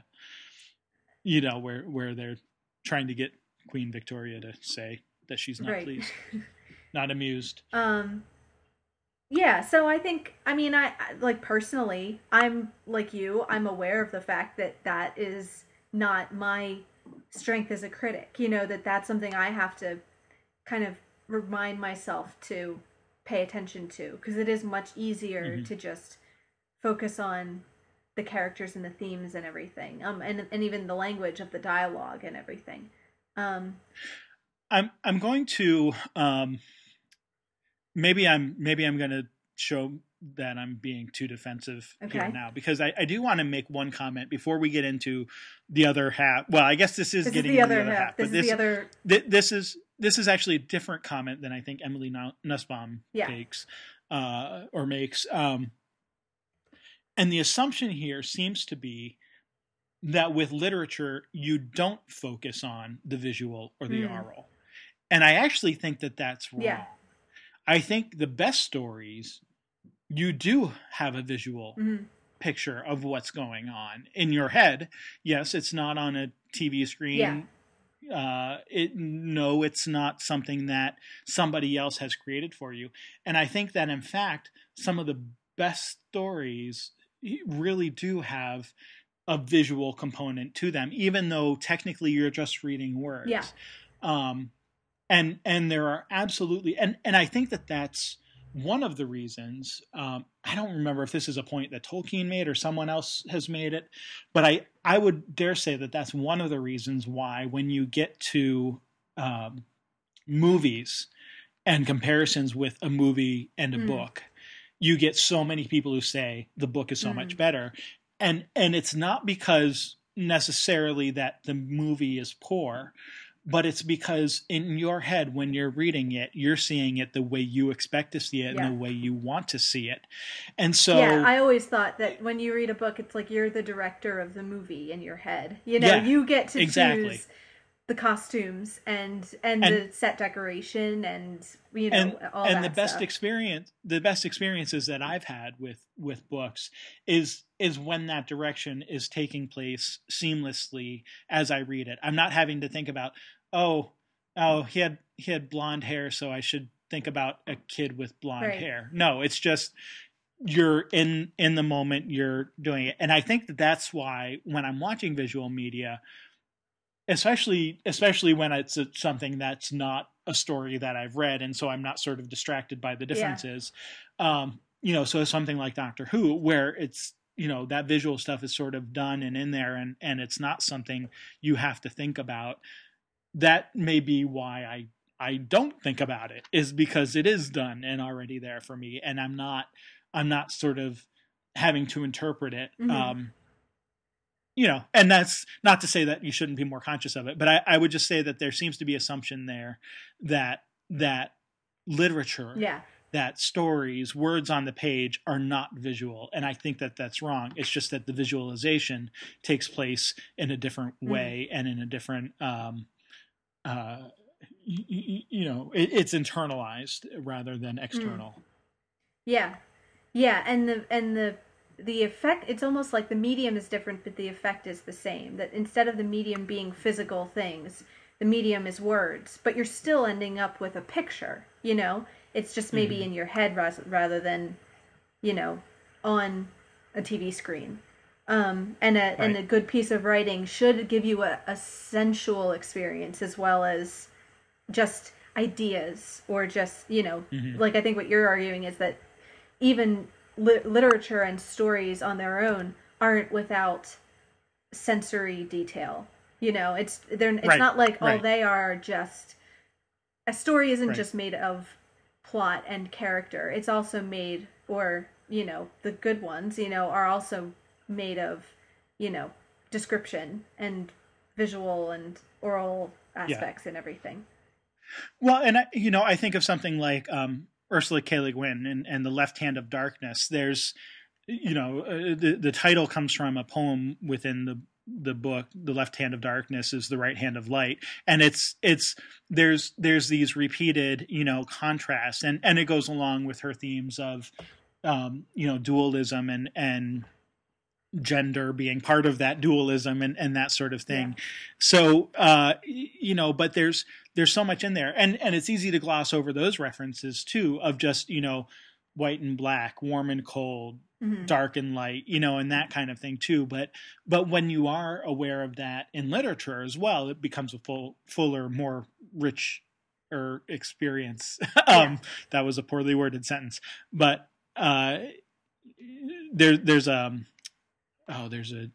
you know where where they're trying to get queen victoria to say that she's not Right. pleased not amused Um yeah, so I think I mean I I- like personally, I'm like you, I'm aware of the fact that that is not my strength as a critic. You know that that's something I have to kind of remind myself to pay attention to because it is much easier Mhm. to just focus on the characters and the themes and everything. Um and and even the language of the dialogue and everything. Um i'm i'm going to um maybe i'm maybe i'm going to show that I'm being too defensive Okay. here now because I, I do want to make one comment before we get into the other half. Well, I guess this is This is getting the into other half. This but is the other. thi- this is this is actually a different comment than I think Emily Nussbaum Yeah. takes uh, or makes. Um, and the assumption here seems to be that with literature you don't focus on the visual or the Mm. aural, and I actually think that that's wrong. Yeah. I think the best stories you do have a visual mhm. picture of what's going on in your head. Yes, it's not on a TV screen. Uh, it no, it's not something that somebody else has created for you. And I think that in fact, some of the best stories really do have a visual component to them, even though technically you're just reading words. Yeah. Um, and and there are absolutely and and I think that that's one of the reasons. Um, I don't remember if this is a point that Tolkien made or someone else has made it, but I I would dare say that that's one of the reasons why when you get to um, movies and comparisons with a movie and a Mm. book, you get so many people who say the book is so Mm. much better, and and it's not because necessarily that the movie is poor but it's because in your head when you're reading it you're seeing it the way you expect to see it Yeah. and the way you want to see it and so yeah, I always thought that when you read a book, it's like you're the director of the movie in your head. You know, Yeah, you get to exactly. choose the costumes and and, And- the set decoration and you know and all and that the best stuff. experience the best experiences that i've had with with books is is when that direction is taking place seamlessly as i read it i'm not having to think about oh oh he had he had blonde hair so i should think about a kid with blonde Right. hair no it's just you're in in the moment you're doing it and i think that that's why when i'm watching visual media especially especially when it's a, something that's not a story that I've read, and so I'm not sort of distracted by the differences. Um, you know, so something like Doctor Who, where it's you know that visual stuff is sort of done and in there, and and it's not something you have to think about. That may be why I I don't think about it is because it is done and already there for me, and I'm not I'm not sort of having to interpret it. Mhm. Um, you know, and that's not to say that you shouldn't be more conscious of it, but I, I would just say that there seems to be assumption there that that literature, yeah, that stories, words on the page are not visual, and I think that that's wrong. It's just that the visualization takes place in a different Mhm. way and in a different, um, uh, you, you know, it, it's internalized rather than external. yeah, yeah, and the and the the effect it's almost like the medium is different but the effect is the same that instead of the medium being physical things the medium is words but you're still ending up with a picture you know it's just maybe Mhm. in your head rather than you know on a tv screen um, and a and a good piece of writing should give you a, a sensual experience as well as just ideas or just you know Mhm. like i think what you're arguing is that even li- literature and stories on their own aren't without sensory detail you know it's they're it's Right, not like all right. they are just a story isn't Right. just made of plot and character it's also made or you know the good ones you know are also made of you know description and visual and aural aspects and everything Well, and I, you know, I think of something like um, Ursula K. Le Guin and, and the Left Hand of Darkness. There's, you know, uh, the the title comes from a poem within the the book. The left hand of darkness is the right hand of light, and it's it's there's there's these repeated you know contrasts, and and it goes along with her themes of, um, you know, dualism and and gender being part of that dualism and, and that sort of thing. So, uh, you know, but there's, there's so much in there and, and it's easy to gloss over those references too, of just, you know, white and black, warm and cold, Mhm. dark and light, you know, and that kind of thing too. But, but when you are aware of that in literature as well, it becomes a full, fuller, more rich or experience. um, that was a poorly worded sentence, but, uh, there, there's, um, oh, there's a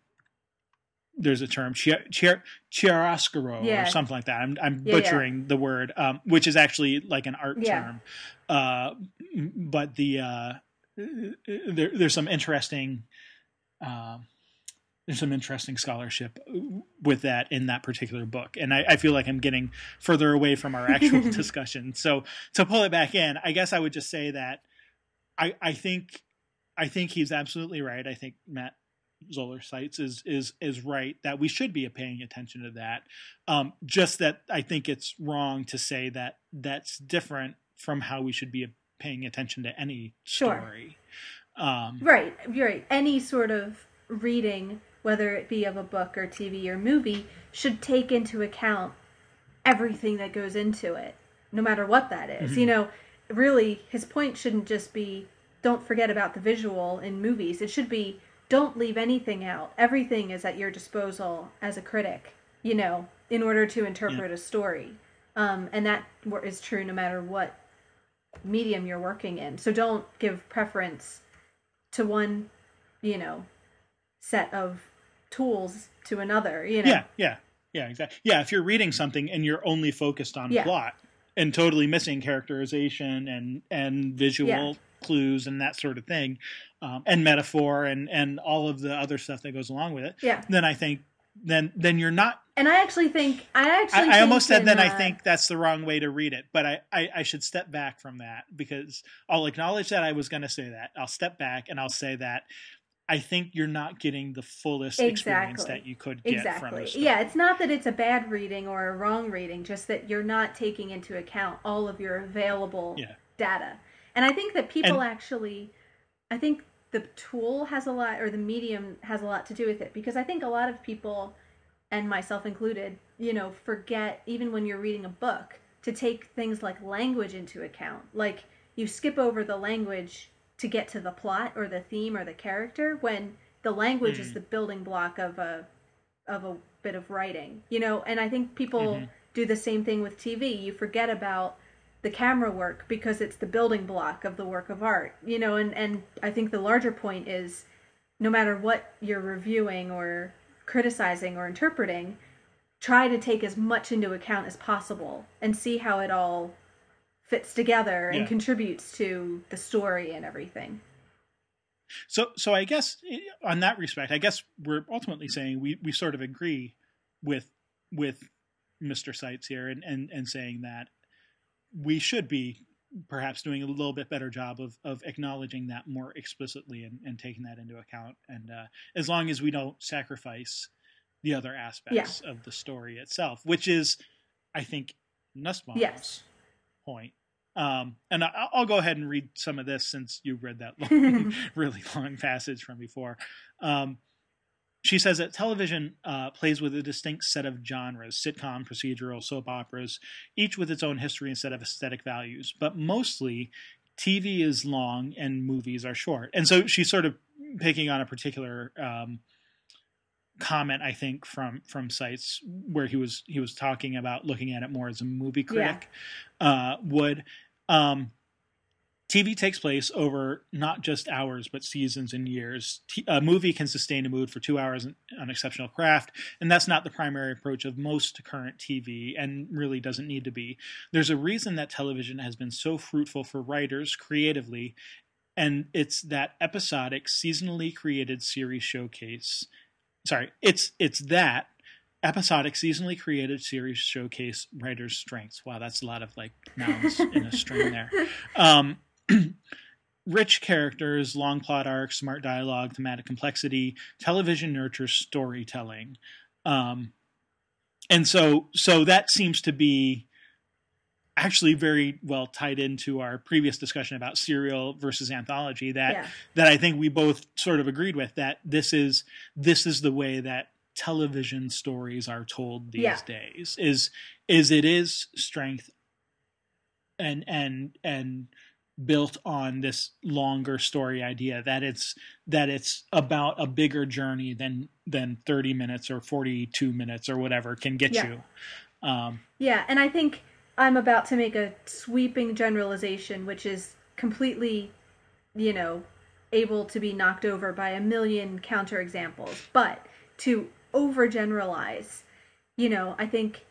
there's a term chiar, chiar, chiaroscuro Yeah. or something like that. I'm I'm Yeah, yeah. butchering the word, um, which is actually like an art Yeah. term. Uh, but the uh, there, there's some interesting um, there's some interesting scholarship with that in that particular book and I, I feel like i'm getting further away from our actual discussion so to pull it back in i guess i would just say that i i think i think he's absolutely right i think matt Zoller Seitz is is is right that we should be paying attention to that. Um, just that I think it's wrong to say that that's different from how we should be paying attention to any story. Sure. Um, right, right. Any sort of reading, whether it be of a book or TV or movie, should take into account everything that goes into it, no matter what that is. Mm-hmm. You know, really, his point shouldn't just be don't forget about the visual in movies. It should be don't leave anything out. Everything is at your disposal as a critic, you know, in order to interpret yeah. a story. Um, and that is true no matter what medium you're working in. So don't give preference to one, you know, set of tools to another, you know. Yeah, yeah. Yeah, exactly. Yeah, if you're reading something and you're only focused on yeah. plot and totally missing characterization and and visual yeah. clues and that sort of thing, um, and metaphor and and all of the other stuff that goes along with it, yeah. then I think then then you're not. And I actually think I actually I, I almost said then uh, I think that's the wrong way to read it, but I, I I should step back from that because I'll acknowledge that I was going to say that. I'll step back and I'll say that I think you're not getting the fullest exactly. experience that you could get exactly. from story. Yeah, it's not that it's a bad reading or a wrong reading, just that you're not taking into account all of your available yeah. data. And I think that people and, actually I think the tool has a lot or the medium has a lot to do with it because I think a lot of people and myself included, you know, forget even when you're reading a book to take things like language into account. Like you skip over the language to get to the plot or the theme or the character when the language mm. is the building block of a of a bit of writing. You know, and I think people mm-hmm. do the same thing with TV. You forget about the camera work because it's the building block of the work of art you know and and i think the larger point is no matter what you're reviewing or criticizing or interpreting try to take as much into account as possible and see how it all fits together and yeah. contributes to the story and everything so so i guess eh, on that respect i guess we're ultimately saying we we sort of agree with with mr Seitz here and and and saying that we should be perhaps doing a little bit better job of, of acknowledging that more explicitly and, and taking that into account. And uh, as long as we don't sacrifice the other aspects yeah. of the story itself, which is, I think, Nussbaum's yes. point. Um, and I, will go ahead and read some of this since you read that long, really long passage from before. Um, she says that television uh, plays with a distinct set of genres sitcom, procedural, soap operas, each with its own history and set of aesthetic values. But mostly, TV is long and movies are short. And so she's sort of picking on a particular um, comment, I think, from from Seitz where he was he was talking about looking at it more as a movie critic yeah. uh, would. Um, TV takes place over not just hours, but seasons and years. T- a movie can sustain a mood for two hours on exceptional craft, and that's not the primary approach of most current TV, and really doesn't need to be. There's a reason that television has been so fruitful for writers creatively, and it's that episodic, seasonally created series showcase. Sorry, it's it's that episodic seasonally created series showcase writers' strengths. Wow, that's a lot of like nouns in a string there. Um, rich characters, long plot arcs, smart dialogue, thematic complexity. Television nurtures storytelling, um, and so so that seems to be actually very well tied into our previous discussion about serial versus anthology. That yeah. that I think we both sort of agreed with that this is this is the way that television stories are told these yeah. days is is it is strength and and and built on this longer story idea that it's that it's about a bigger journey than than 30 minutes or 42 minutes or whatever can get yeah. you um, yeah and i think i'm about to make a sweeping generalization which is completely you know able to be knocked over by a million counterexamples but to overgeneralize you know i think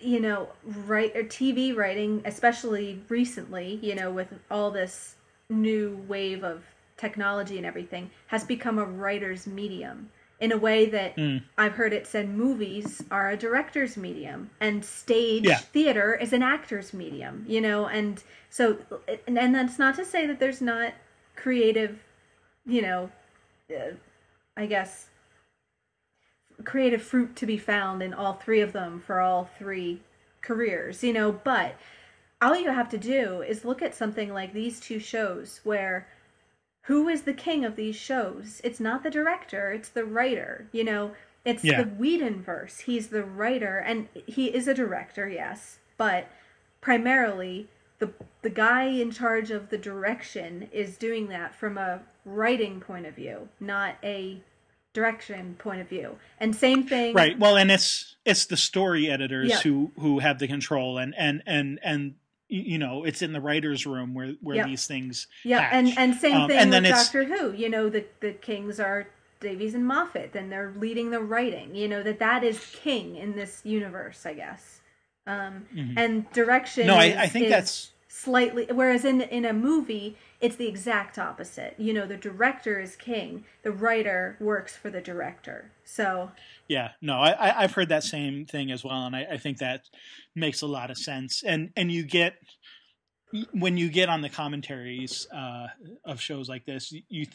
you know, write or TV writing, especially recently, you know, with all this new wave of technology and everything has become a writer's medium in a way that Mm. I've heard it said movies are a director's medium and stage Yeah. theater is an actor's medium, you know, and so and, and that's not to say that there's not creative, you know, uh, I guess creative fruit to be found in all three of them for all three careers, you know, but all you have to do is look at something like these two shows where who is the king of these shows? It's not the director, it's the writer, you know. It's Yeah. the Whedonverse. He's the writer and he is a director, yes, but primarily the the guy in charge of the direction is doing that from a writing point of view, not a direction point of view. And same thing Right. Well, and it's it's the story editors Yeah. who who have the control, and and and and you know it's in the writers' room where where Yeah. these things. Yeah, and and same Um, thing and with Doctor Who. You know, the the kings are Davies and Moffat, and they're leading the writing. You know that that is king in this universe, I guess. Um, Mhm. And direction. No, I, is- I think that's slightly. Whereas in in a movie, it's the exact opposite. You know, the director is king. The writer works for the director. So yeah. No, I, I've heard that same thing as well, and I, I think that makes a lot of sense. And and you get when you get on the commentaries uh, of shows like this, you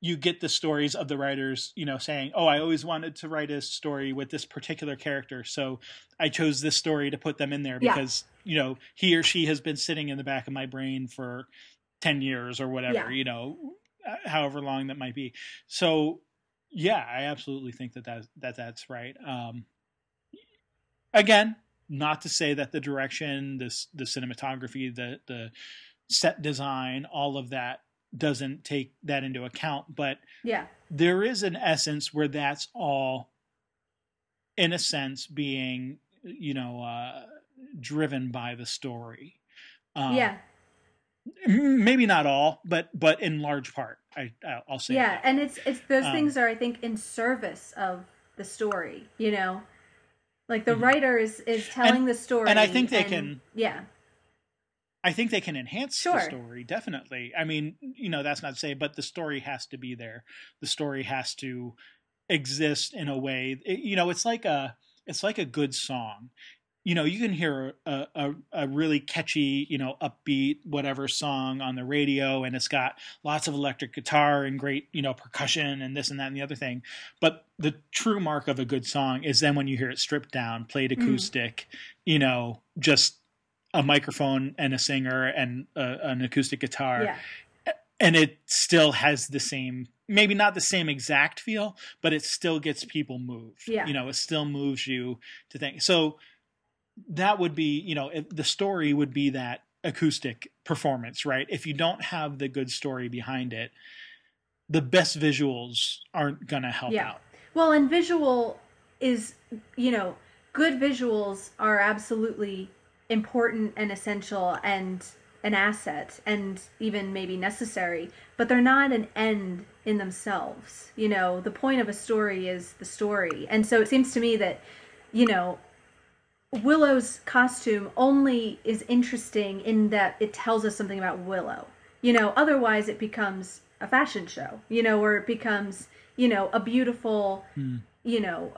you get the stories of the writers, you know, saying, "Oh, I always wanted to write a story with this particular character, so I chose this story to put them in there Yeah. because you know he or she has been sitting in the back of my brain for ten years or whatever, Yeah. you know, uh, however long that might be." So, yeah, I absolutely think that that, that that's right. Um, again, not to say that the direction, this the cinematography, the the set design, all of that doesn't take that into account, but yeah, there is an essence where that's all in a sense being you know uh driven by the story um, yeah, maybe not all but but in large part i I'll- say yeah. And it's it's those Um, things are I think in service of the story. You know, like the Mhm. writer is is telling the story, and I think they and- can- Yeah, I think they can enhance the story, definitely. I mean, you know, that's not to say, but the story has to be there. The story has to exist in a way. it- you know, it's like a it's like a good song. You know, you can hear a, a, a really catchy, you know, upbeat whatever song on the radio, and it's got lots of electric guitar and great, you know, percussion and this and that and the other thing. But the true mark of a good song is then when you hear it stripped down, played Mhm. acoustic, you know, just a microphone and a singer and a, an acoustic guitar yeah, and it still has the same maybe not the same exact feel but it still gets people moved Yeah. you know it still moves you to think so that would be you know the story would be that acoustic performance right if you don't have the good story behind it the best visuals aren't gonna help Yeah. out Well, and visual is, you know, good visuals are absolutely important and essential and an asset and even maybe necessary, but they're not an end in themselves. You know, the point of a story is the story. And so it seems to me that, you know, Willow's costume only is interesting in that it tells us something about Willow. You know, otherwise it becomes a fashion show, you know, or it becomes, you know, a beautiful, Hmm. you know,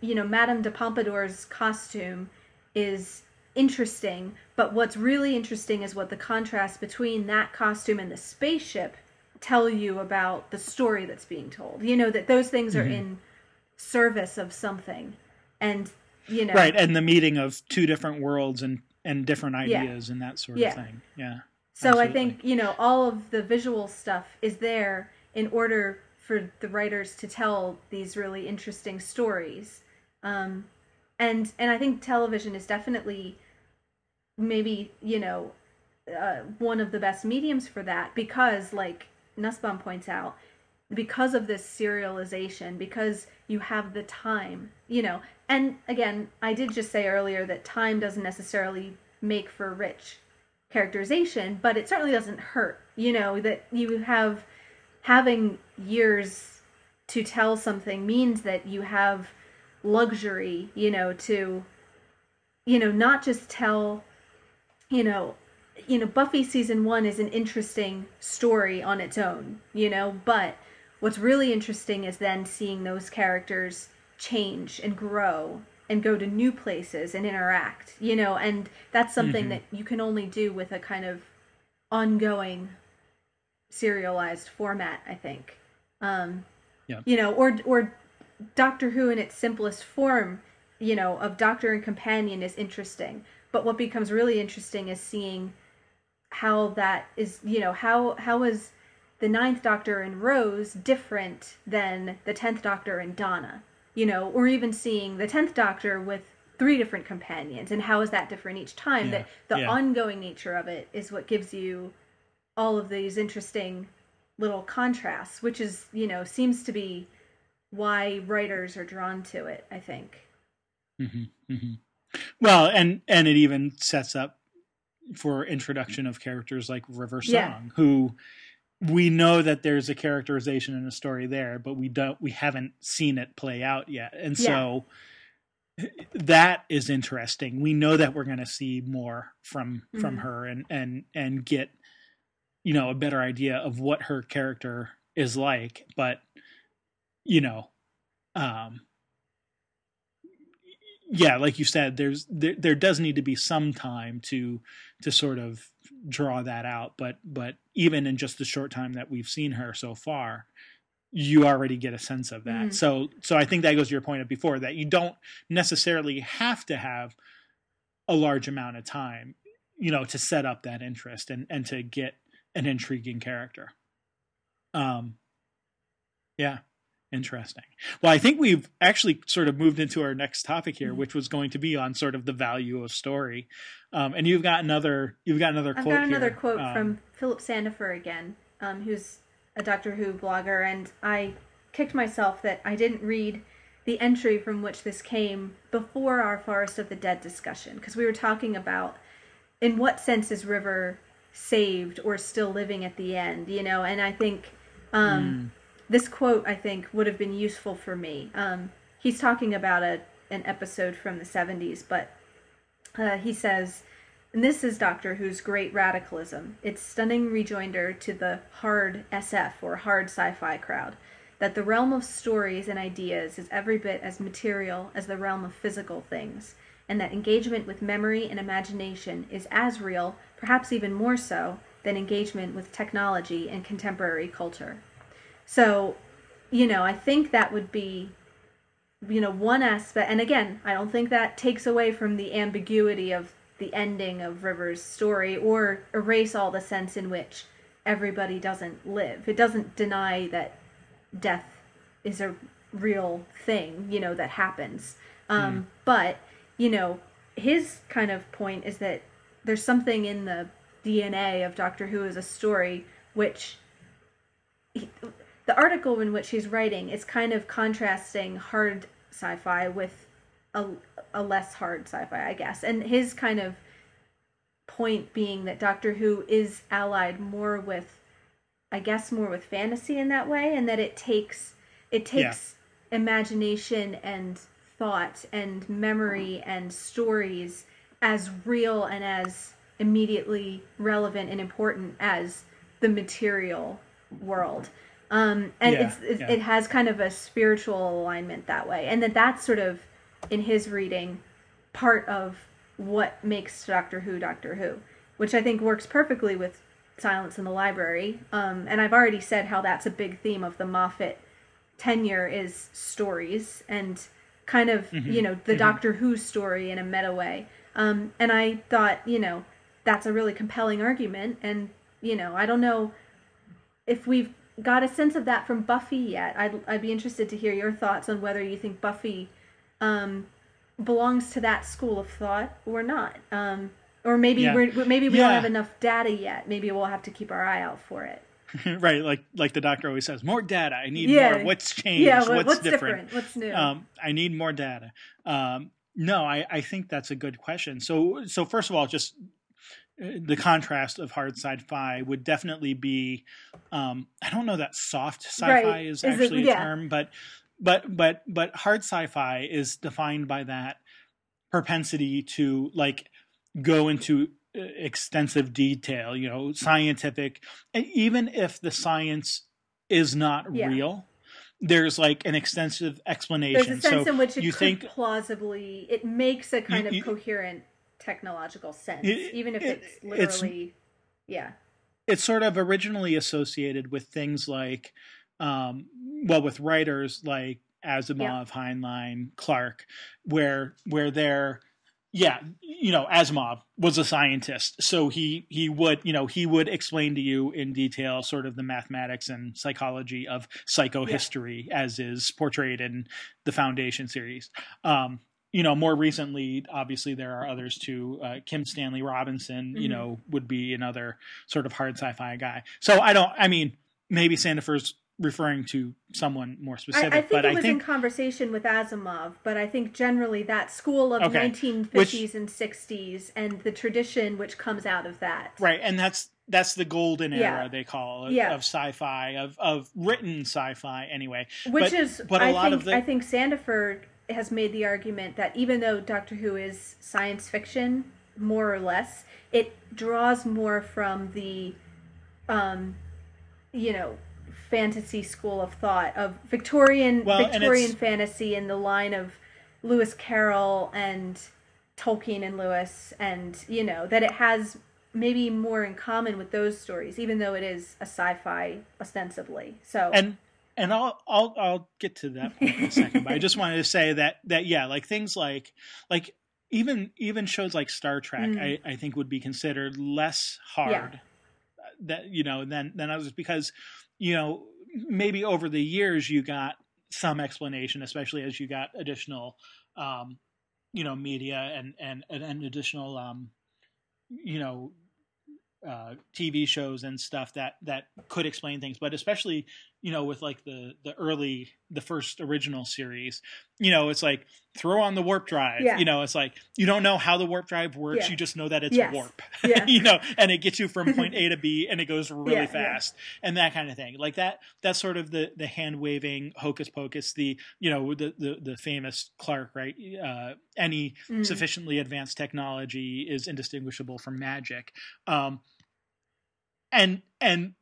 you know, Madame de Pompadour's costume is interesting, but what's really interesting is what the contrast between that costume and the spaceship tell you about the story that's being told. You know, that those things are Mhm. in service of something. And, you know, right and the meeting of two different worlds and and different Yeah. ideas and that sort Yeah. of thing yeah So I think, you know, all of the visual stuff is there in order for the writers to tell these really interesting stories. Um, and and I think television is definitely maybe, you know, uh, one of the best mediums for that because like Nussbaum points out, because of this serialization, because you have the time, you know. And again, I did just say earlier that time doesn't necessarily make for rich characterization, but it certainly doesn't hurt, you know, that you have having years to tell something means that you have luxury, you know, to you know, not just tell, you know, you know, Buffy season one is an interesting story on its own, you know, but what's really interesting is then seeing those characters change and grow and go to new places and interact, you know, and that's something mm-hmm. that you can only do with a kind of ongoing serialized format, I think. Um, yeah. You know, or or Doctor Who in its simplest form, you know, of Doctor and Companion is interesting. But what becomes really interesting is seeing how that is, you know, how how is the Ninth Doctor and Rose different than the Tenth Doctor and Donna, you know, or even seeing the Tenth Doctor with three different companions and how is that different each time? Yeah. That the yeah. ongoing nature of it is what gives you all of these interesting little contrasts, which is, you know, seems to be why writers are drawn to it, I think. Mm-hmm, mm-hmm. Well, and and it even sets up for introduction of characters like River Song, yeah. who we know that there's a characterization in a story there, but we don't we haven't seen it play out yet. And so yeah. that is interesting. We know that we're going to see more from mm-hmm. from her and and and get you know a better idea of what her character is like, but you know um yeah, like you said, there's there, there does need to be some time to to sort of draw that out. But but even in just the short time that we've seen her so far, you already get a sense of that. Mm. So so I think that goes to your point of before that you don't necessarily have to have a large amount of time, you know, to set up that interest and and to get an intriguing character. Um yeah. Interesting. Well, I think we've actually sort of moved into our next topic here, mm-hmm. which was going to be on sort of the value of story. Um, and you've got another, you've got another I've quote. I've got another here. quote um, from Philip Sandifer again, um, who's a Doctor Who blogger, and I kicked myself that I didn't read the entry from which this came before our Forest of the Dead discussion, because we were talking about in what sense is River saved or still living at the end, you know, and I think. Um, mm this quote I think would have been useful for me. Um, he's talking about a an episode from the 70s, but uh, he says, and this is Doctor Who's great radicalism. It's stunning rejoinder to the hard SF or hard sci-fi crowd that the realm of stories and ideas is every bit as material as the realm of physical things, and that engagement with memory and imagination is as real, perhaps even more so, than engagement with technology and contemporary culture. So, you know, I think that would be, you know, one aspect. And again, I don't think that takes away from the ambiguity of the ending of River's story or erase all the sense in which everybody doesn't live. It doesn't deny that death is a real thing, you know, that happens. Um, mm. But, you know, his kind of point is that there's something in the DNA of Doctor Who as a story which the article in which he's writing is kind of contrasting hard sci-fi with a, a less hard sci-fi, I guess. And his kind of point being that Doctor Who is allied more with I guess more with fantasy in that way and that it takes it takes yeah. imagination and thought and memory and stories as real and as immediately relevant and important as the material world. Um, and yeah, it's, it's yeah. it has kind of a spiritual alignment that way, and that that's sort of in his reading part of what makes Doctor Who Doctor Who, which I think works perfectly with Silence in the Library. Um, and I've already said how that's a big theme of the Moffat tenure is stories and kind of mm-hmm. you know the mm-hmm. Doctor Who story in a meta way. Um, and I thought you know that's a really compelling argument, and you know I don't know if we've got a sense of that from Buffy yet. I'd I'd be interested to hear your thoughts on whether you think Buffy um, belongs to that school of thought or not. Um, or maybe yeah. we're maybe we yeah. don't have enough data yet. Maybe we'll have to keep our eye out for it. right, like like the doctor always says, more data. I need yeah. more. What's changed? Yeah, what, what's, what's different? different? What's new? Um, I need more data. Um, no, I, I think that's a good question. So so first of all, just the contrast of hard sci-fi would definitely be um, I don't know that soft sci-fi right. is, is, actually it, yeah. a term, but but but but hard sci-fi is defined by that propensity to like go into extensive detail, you know, scientific, and even if the science is not Yeah. real, there's like an extensive explanation. There's a sense so in which it you could think plausibly it makes a kind You- of you- coherent technological sense, It- even if it- it's it's- literally yeah. it's sort of originally associated with things like, um, well, with writers like Asimov, Heinlein, Clarke, where where they're yeah, you know, Asimov was a scientist, so he he would you know he would explain to you in detail sort of the mathematics and psychology of psychohistory as is portrayed in the Foundation series. Um, you know, more recently, obviously there are others too. Uh, Kim Stanley Robinson, you Mhm. know, would be another sort of hard sci-fi guy. So I don't. I mean, maybe Sandifer's referring to someone more specific, I think but it I was think in conversation with Asimov, but I think generally that school of Okay. 1950s and 60s and the tradition which comes out of that. right, and that's that's the golden era Yeah. they call it Yeah. of sci-fi of of written sci-fi anyway. Which But- is, but a I lot think, of the- I think Sandifer has made the argument that even though Doctor Who is science fiction, more or less, it draws more from the, um, you know, fantasy school of thought of Victorian Well, Victorian it's- fantasy in the line of Lewis Carroll and Tolkien and Lewis, and you know that it has maybe more in common with those stories, even though it is a sci-fi ostensibly. So and and I'll I'll I'll get to that point in a second. but I just wanted to say that that yeah, like things like like even even shows like Star Trek, Mm. I, I think would be considered less hard that you know than than others because you know maybe over the years you got some explanation, especially as you got additional um, you know media and and and, and additional um, you know uh, TV shows and stuff that that could explain things, but especially you know with like the the early the first original series, you know it's like throw on the warp drive. Yeah. You know it's like you don't know how the warp drive works, Yeah. you just know that it's Yes. warp. Yeah. you know, and it gets you from point A to B, and it goes really fast, and that kind of thing. Like that. That's sort of the the hand waving hocus pocus. The you know the the, the famous Clarke right. Uh, any Mm. sufficiently advanced technology is indistinguishable from magic. Um, and and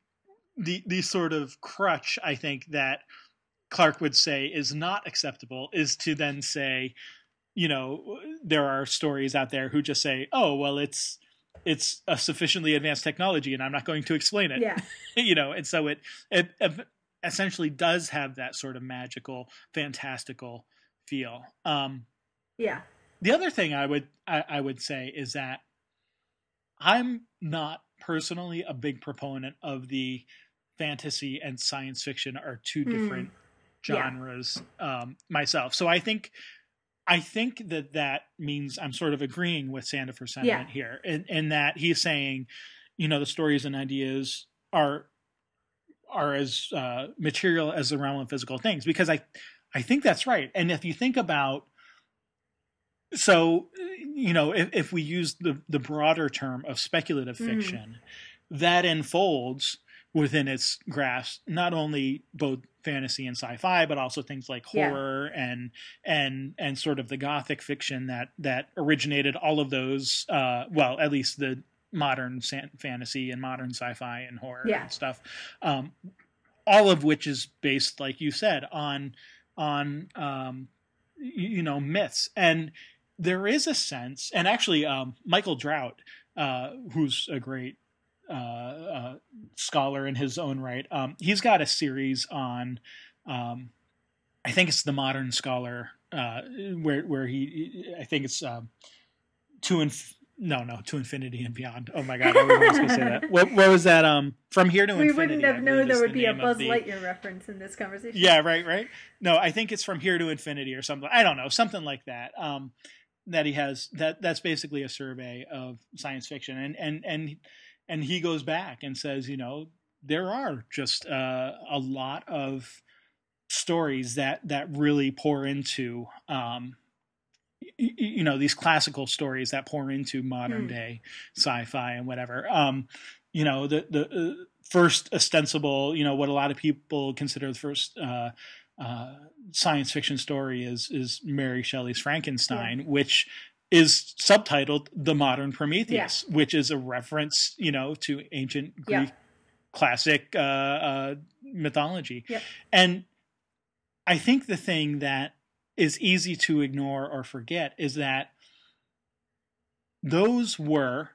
the the sort of crutch I think that Clarke would say is not acceptable is to then say, you know, there are stories out there who just say, oh well, it's it's a sufficiently advanced technology, and I'm not going to explain it. yeah, you know, and so it it essentially does have that sort of magical, fantastical feel. Um, yeah, the other thing I would I, I would say is that I'm not personally a big proponent of the fantasy and science fiction are two Mm. different Yeah. genres um, myself. So I think I think that that means I'm sort of agreeing with Sandifer sentiment here, in, in that he's saying, you know, the stories and ideas are are as uh, material as the realm of physical things because I I think that's right. And if you think about so you know if, if we use the the broader term of speculative Mhm. fiction that unfolds within its grasp not only both fantasy and sci-fi but also things like Yeah. horror and and and sort of the gothic fiction that that originated all of those uh well at least the modern fantasy and modern sci-fi and horror Yeah. and stuff um all of which is based like you said on on um you know myths and there is a sense and actually um Michael Drout uh who's a great uh, uh scholar in his own right um he's got a series on um i think it's the modern scholar uh where where he i think it's um to inf- no no to infinity and beyond oh my god i was gonna say that what, what was that um from here to we infinity We wouldn't have known there the would be a Buzz the- Lightyear reference in this conversation. yeah, right, right. No, I think it's from here to infinity or something. I don't know, something like that. Um, that he has that that's basically a survey of science fiction, and and and and he goes back and says, you know, there are just uh, a lot of stories that that really pour into. Um, y- y- you know these classical stories that pour into modern Hmm. day sci-fi and whatever um you know the the uh, first ostensible you know what a lot of people consider the first uh uh, science fiction story is is Mary Shelley's Frankenstein, which is subtitled "The Modern Prometheus," yeah. which is a reference, you know, to ancient Greek yeah. classic uh, uh, mythology. Yep. And I think the thing that is easy to ignore or forget is that those were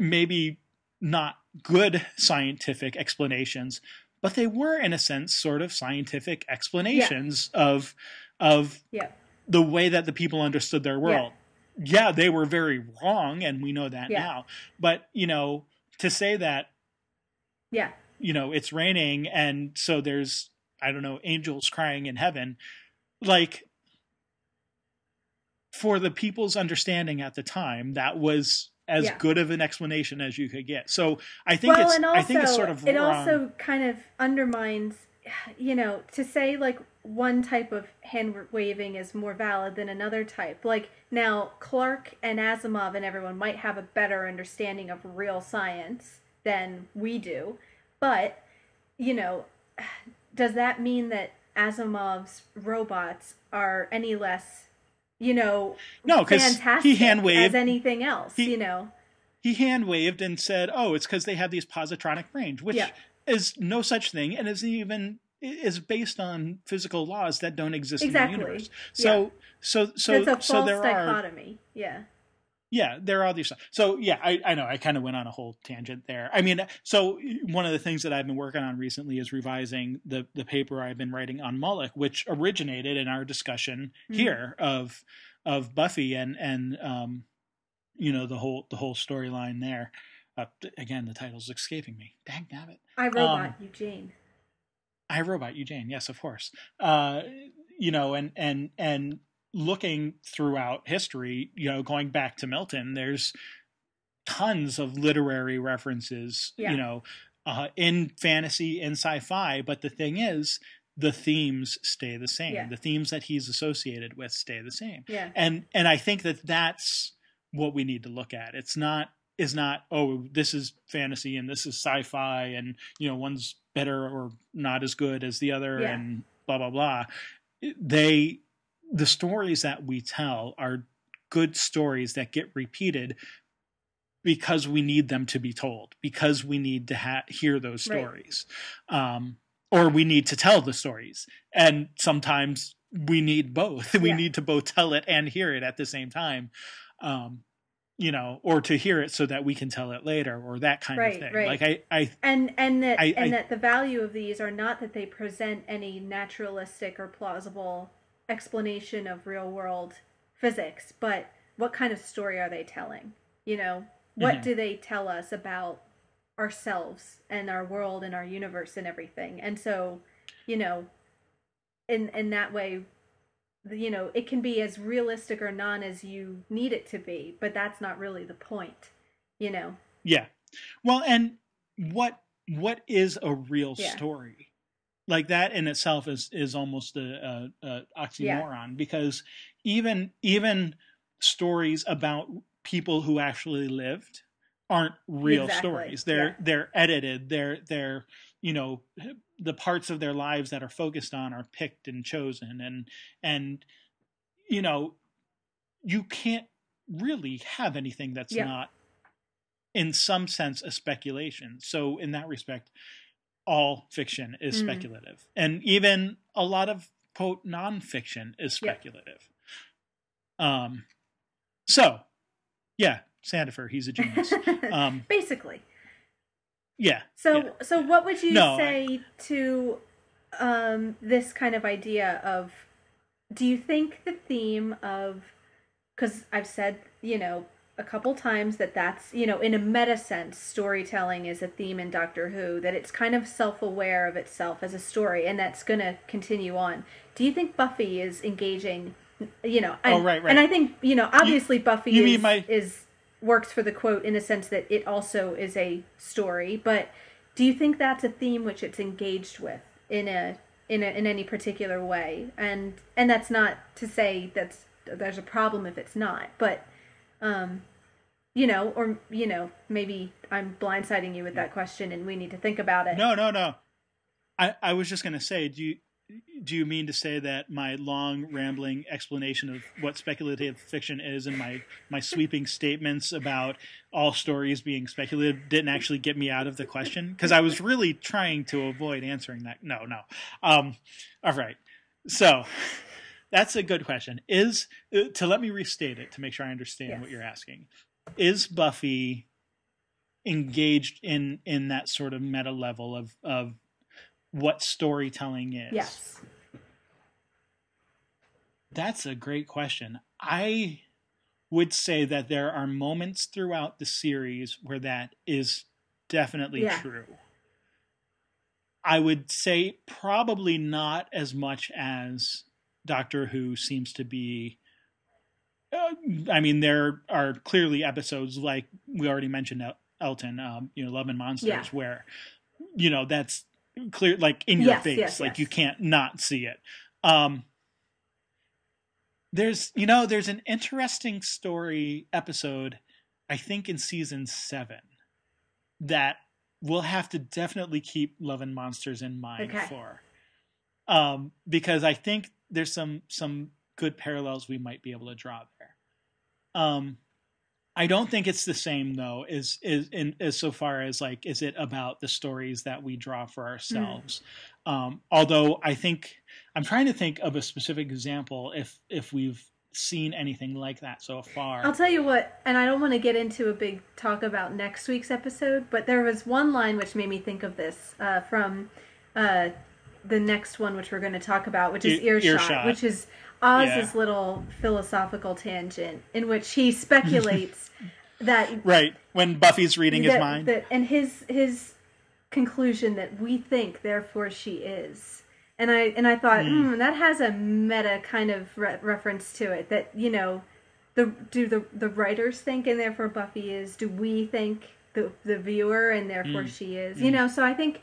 maybe not good scientific explanations, but they were in a sense sort of scientific explanations yeah. of of yeah. The way that the people understood their world. Yeah. yeah. they were very wrong and we know that now. But, you know, to say that Yeah. You know, it's raining and so there's I don't know, angels crying in heaven, like for the people's understanding at the time, that was as yeah. good of an explanation as you could get. So I think well, it's also, I think it's sort of it wrong. also kind of undermines you know to say like one type of hand waving is more valid than another type. Like now Clarke and Asimov and everyone might have a better understanding of real science than we do, but you know, does that mean that Asimov's robots are any less you know, no, because he hand waved as anything else. He, you know, he hand waved and said, "Oh, it's because they have these positronic range, which yeah. Is no such thing, and isn't even is based on physical laws that don't exist exactly. in the universe. So, yeah. so, so, it's a false so there dichotomy. Are, yeah. Yeah, there are these. So yeah, I, I know I kind of went on a whole tangent there. I mean, so one of the things that I've been working on recently is revising the the paper I've been writing on Moloch, which originated in our discussion mm-hmm. here of of Buffy and and um, you know the whole the whole storyline there. Uh, again, the title's escaping me. Dang it! I Robot um, You Jane. I Robot You Jane. Yes, of course. Uh, you know, and and and looking throughout history, you know, going back to Milton, there's tons of literary references, yeah. you know, uh, in fantasy and sci-fi. But the thing is, the themes stay the same. Yeah. The themes that he's associated with stay the same. Yeah. And and I think that that's what we need to look at. It's not is not oh this is fantasy and this is sci-fi and you know one's better or not as good as the other yeah. and blah blah blah. They the stories that we tell are good stories that get repeated because we need them to be told because we need to ha- hear those stories right. um, or we need to tell the stories and sometimes we need both we yeah. need to both tell it and hear it at the same time um, you know or to hear it so that we can tell it later or that kind right, of thing right. like i i and and that I, and I, that the value of these are not that they present any naturalistic or plausible explanation of real world physics, but what kind of story are they telling? You know, what mm-hmm. do they tell us about ourselves and our world and our universe and everything? And so, you know, in in that way, you know, it can be as realistic or non as you need it to be, but that's not really the point, you know. Yeah. Well, and what what is a real yeah. story? like that in itself is is almost a, a, a oxymoron yeah. because even even stories about people who actually lived aren't real exactly. stories they're yeah. they're edited they're they're you know the parts of their lives that are focused on are picked and chosen and and you know you can't really have anything that's yeah. not in some sense a speculation so in that respect all fiction is mm. speculative, and even a lot of quote nonfiction is speculative. Yep. Um, so yeah, Sandifer, he's a genius. Um, Basically. Yeah. So yeah. so what would you no, say I... to um, this kind of idea of? Do you think the theme of because I've said you know a couple times that that's you know in a meta sense storytelling is a theme in doctor who that it's kind of self-aware of itself as a story and that's going to continue on do you think buffy is engaging you know and, oh, right, right. and i think you know obviously you, buffy you is, my... is works for the quote in a sense that it also is a story but do you think that's a theme which it's engaged with in a in a, in any particular way and and that's not to say that's there's a problem if it's not but um, you know, or you know, maybe I'm blindsiding you with that question, and we need to think about it. No, no, no. I I was just gonna say, do you do you mean to say that my long rambling explanation of what speculative fiction is and my my sweeping statements about all stories being speculative didn't actually get me out of the question? Because i was really trying to avoid answering that. No no. Um, all right. So that's a good question. Is uh, to let me restate it to make sure i understand Yes. what you're asking. Is buffy engaged in in that sort of meta level of of what storytelling is Yes. that's a great question. I would say that there are moments throughout the series where that is definitely Yeah. true. I would say probably not as much as Doctor Who seems to be. Uh, I mean, there are clearly episodes like we already mentioned El- Elton, um, you know, Love and Monsters, Yeah. where you know that's clear, like in your Yes, face, yes, like yes. you can't not see it. Um, there's you know there's an interesting story episode i think in season seven that we'll have to definitely keep love and monsters in mind Okay. for um because i think there's some some good parallels we might be able to draw there um i don't think it's the same though is is in as so far as like is it about the stories that we draw for ourselves um although i think I'm trying to think of a specific example if if we've seen anything like that so far. I'll tell you what, and I don't want to get into a big talk about next week's episode, but there was one line which made me think of this uh, from uh, the next one, which we're going to talk about, which is earshot, Earshot. which is Oz's Yeah. little philosophical tangent in which he speculates that right when Buffy's reading his mind. that- and his his conclusion that we think, therefore she is. And I and I thought, Hmm. hmm, that has a meta kind of re- reference to it. That you know, the do the the writers think, and therefore Buffy is. Do we think the the viewer, and therefore Hmm. she is? You know, so I think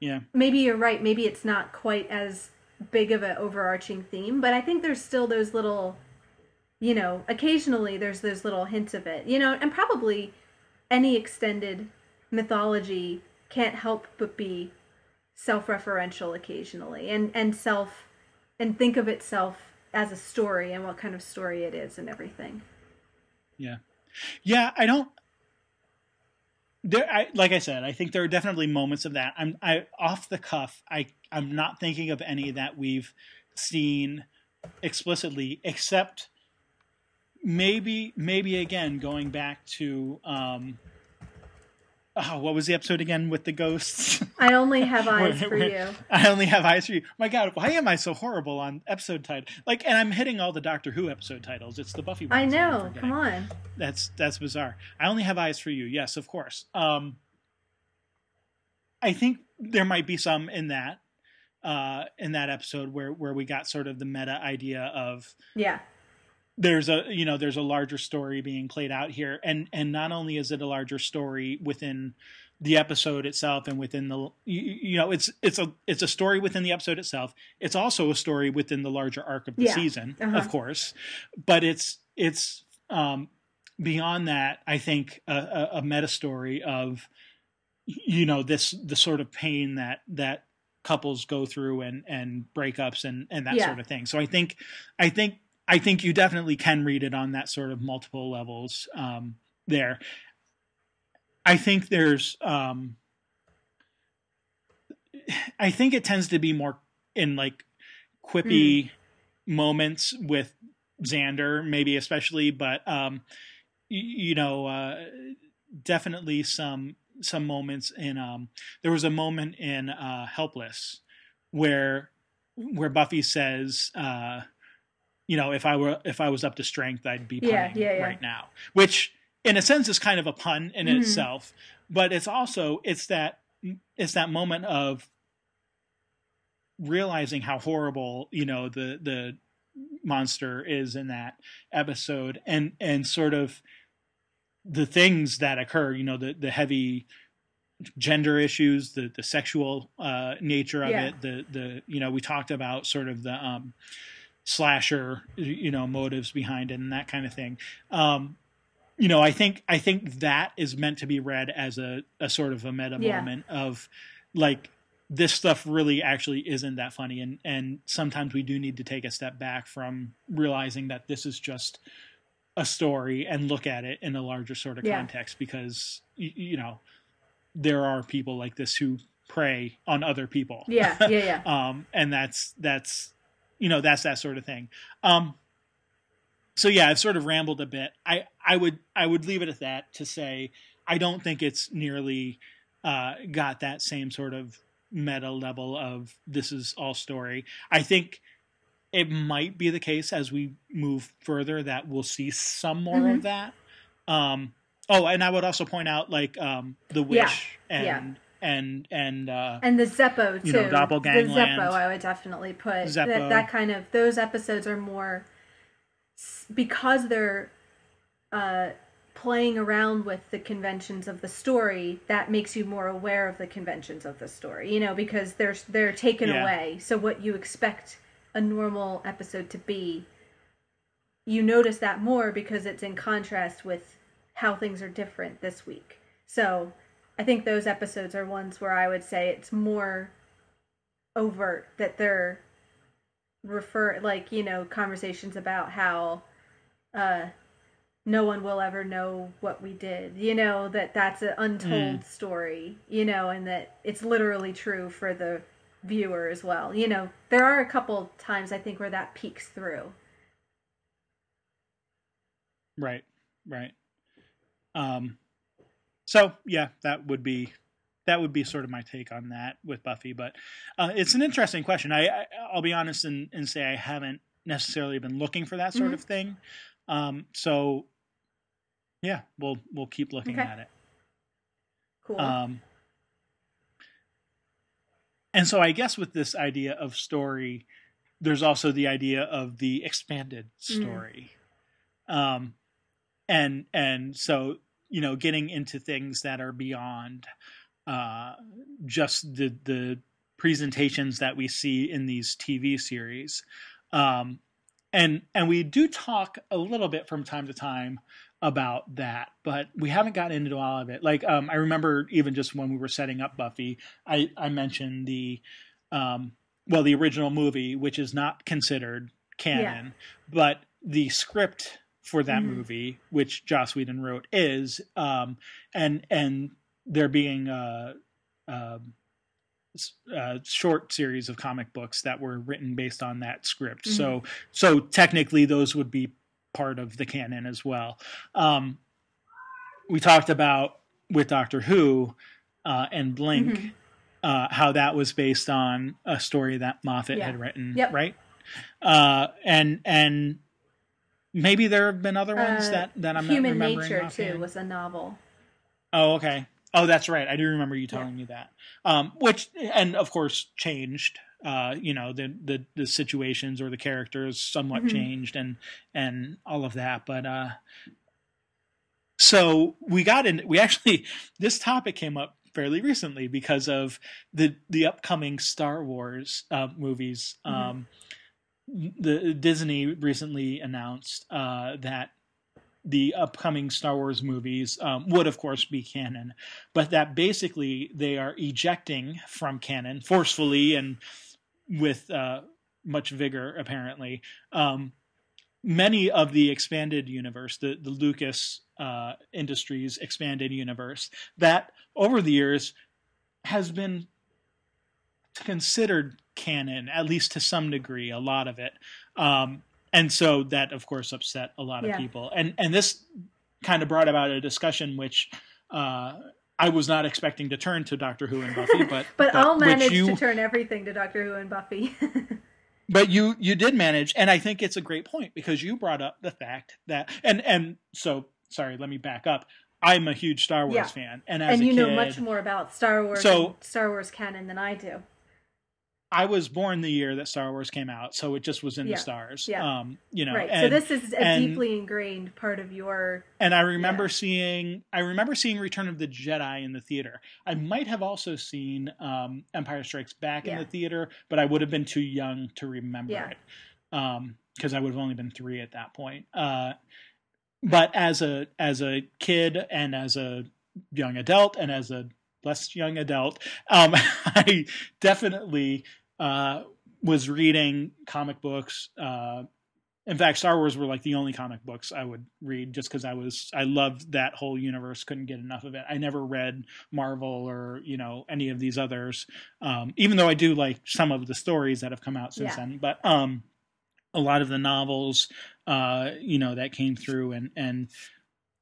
yeah, maybe you're right. Maybe it's not quite as big of an overarching theme, but I think there's still those little, you know, occasionally there's those little hints of it, you know, and probably any extended mythology can't help but be self-referential occasionally and and self and think of itself as a story and what kind of story it is and everything. yeah, yeah. I don't. There, I, like I said, I think there are definitely moments of that. I'm, I off the cuff. I, I'm not thinking of any that we've seen explicitly, except maybe, maybe again going back to, um, oh, what was the episode again with the ghosts? I only have eyes for you. I only have eyes for you. My God, why am I so horrible on episode title? Like, and I'm hitting all the Doctor Who episode titles. It's the Buffy. I know. Come on. That's that's bizarre. I only have eyes for you. Yes, of course. Um, I think there might be some in that uh, in that episode where where we got sort of the meta idea of Yeah. there's a you know there's a larger story being played out here and and not only is it a larger story within the episode itself and within the you, you know it's it's a it's a story within the episode itself it's also a story within the larger arc of the Yeah. season Uh-huh. of course but it's it's um beyond that i think a, a, a meta story of you know this the sort of pain that that couples go through and and breakups and and that Yeah. sort of thing. So i think i think i think you definitely can read it on that sort of multiple levels um there. I think there's um i think it tends to be more in like quippy moments with xander maybe especially but um y- you know uh definitely some some moments in um there was a moment in uh helpless where where buffy says uh you know if i were if i was up to strength i'd be Yeah, punning yeah, yeah. right now which in a sense is kind of a pun in Mhm. itself but it's also it's that it's that moment of realizing how horrible you know the the monster is in that episode and and sort of the things that occur you know the the heavy gender issues the the sexual uh nature of Yeah. it the the you know we talked about sort of the um slasher you know motives behind it and that kind of thing um you know i think i think that is meant to be read as a a sort of a meta Yeah. moment of like this stuff really actually isn't that funny and and sometimes we do need to take a step back from realizing that this is just a story and look at it in a larger sort of Yeah. context because you, you know there are people like this who prey on other people Yeah, yeah, yeah. um and that's that's you know that's that sort of thing um so yeah i've sort of rambled a bit i i would i would leave it at that to say i don't think it's nearly uh got that same sort of meta level of this is all story i think it might be the case as we move further that we'll see some more Mhm. of that um oh and i would also point out like um the wish Yeah, and yeah. and and uh And the Zeppo too. You know, Doppelgangland. The Zeppo, I would definitely put Zeppo. that. That kind of those episodes are more because they're uh, playing around with the conventions of the story. That makes you more aware of the conventions of the story. You know, because they're they're taken Yeah. away. So what you expect a normal episode to be, you notice that more because it's in contrast with how things are different this week. So I think those episodes are ones where I would say it's more overt that they're refer like you know conversations about how uh no one will ever know what we did you know that that's an untold story you know and that it's literally true for the viewer as well you know there are a couple times i think where that peeks through Right, right. Um, so yeah, that would be that would be sort of my take on that with Buffy. But uh, it's an interesting question. I, I I'll be honest and, and say I haven't necessarily been looking for that sort Mhm. of thing. Um, so yeah, we'll we'll keep looking Okay. at it. cool Um, and so I guess with this idea of story, there's also the idea of the expanded Mm. story. Um, and and so you know, getting into things that are beyond uh, just the the presentations that we see in these TV series. Um, and and we do talk a little bit from time to time about that, but we haven't gotten into all of it. Like um, I remember even just when we were setting up Buffy, I I mentioned the um, well the original movie, which is not considered canon, but the script for that Mhm. movie, which Joss Whedon wrote, is um, and and there being a, um s- a short series of comic books that were written based on that script. So so technically those would be part of the canon as well. Um, we talked about with Doctor Who uh, and Blink Mhm. uh, how that was based on a story that Moffat Yeah. had written, Yep. right? Uh, and and maybe there have been other ones Uh, that that I'm human not remembering nature offhand. too was a novel Oh, okay. Oh, that's right. I do remember you telling me that. Um, which, and of course, changed. Uh, you know, the, the the situations or the characters somewhat Mhm. changed, and and all of that. But uh, so we got in. We actually this topic came up fairly recently because of the the upcoming Star Wars uh, movies. Mhm. Um, the Disney recently announced uh, that the upcoming Star Wars movies um, would, of course, be canon, but that basically they are ejecting from canon forcefully and with uh, much vigor, apparently. Um, many of the expanded universe, the, the Lucas uh, Industries expanded universe, that over the years has been considered canon, at least to some degree, a lot of it. Um, and so that, of course, upset a lot of Yeah. people. And and this kind of brought about a discussion which uh, I was not expecting to turn to Doctor Who and Buffy, but but, uh, i'll which manage you, to turn everything to doctor who and buffy but you you did manage, and I think it's a great point because you brought up the fact that and and so sorry, let me back up. I'm a huge Star Wars Yeah. fan, and as and you kid, know much more about star wars So- star wars canon than i do I was born the year that Star Wars came out, so it just was in Yeah. the stars. Yeah. Um, you know, right and, so this is a and- deeply ingrained part of your and I remember Yeah. seeing I remember seeing Return of the Jedi in the theater. I might have also seen um, Empire Strikes Back in the theater, but I would have been too young to remember Yeah. it because I would have only been three at that point. Uh, but as a as a kid and as a young adult and as a less young adult, um, I definitely uh, was reading comic books. Uh, in fact, Star Wars were like the only comic books I would read just because I was I loved that whole universe, couldn't get enough of it. I never read Marvel or you know any of these others, um, even though I do like some of the stories that have come out since yeah. then. But um, a lot of the novels, uh, you know, that came through and and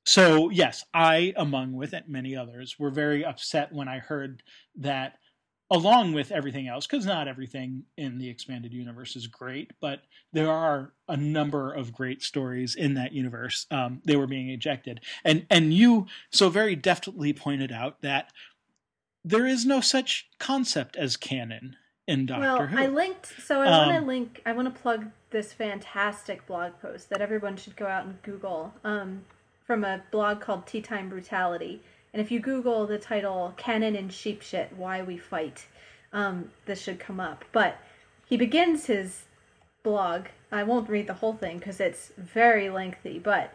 so yes, I, among with it, many others, were very upset when I heard that along with everything else, because not everything in the expanded universe is great, but there are a number of great stories in that universe. Um, they were being ejected, and and you so very deftly pointed out that there is no such concept as canon in Doctor well, Who. I linked, so I um, want to link. I want to plug this fantastic blog post that everyone should go out and Google um, from a blog called Tea Time Brutality and if you Google the title "Canon and Sheepshit: Why We Fight," um, this should come up. But he begins his blog. I won't read the whole thing because it's very lengthy, but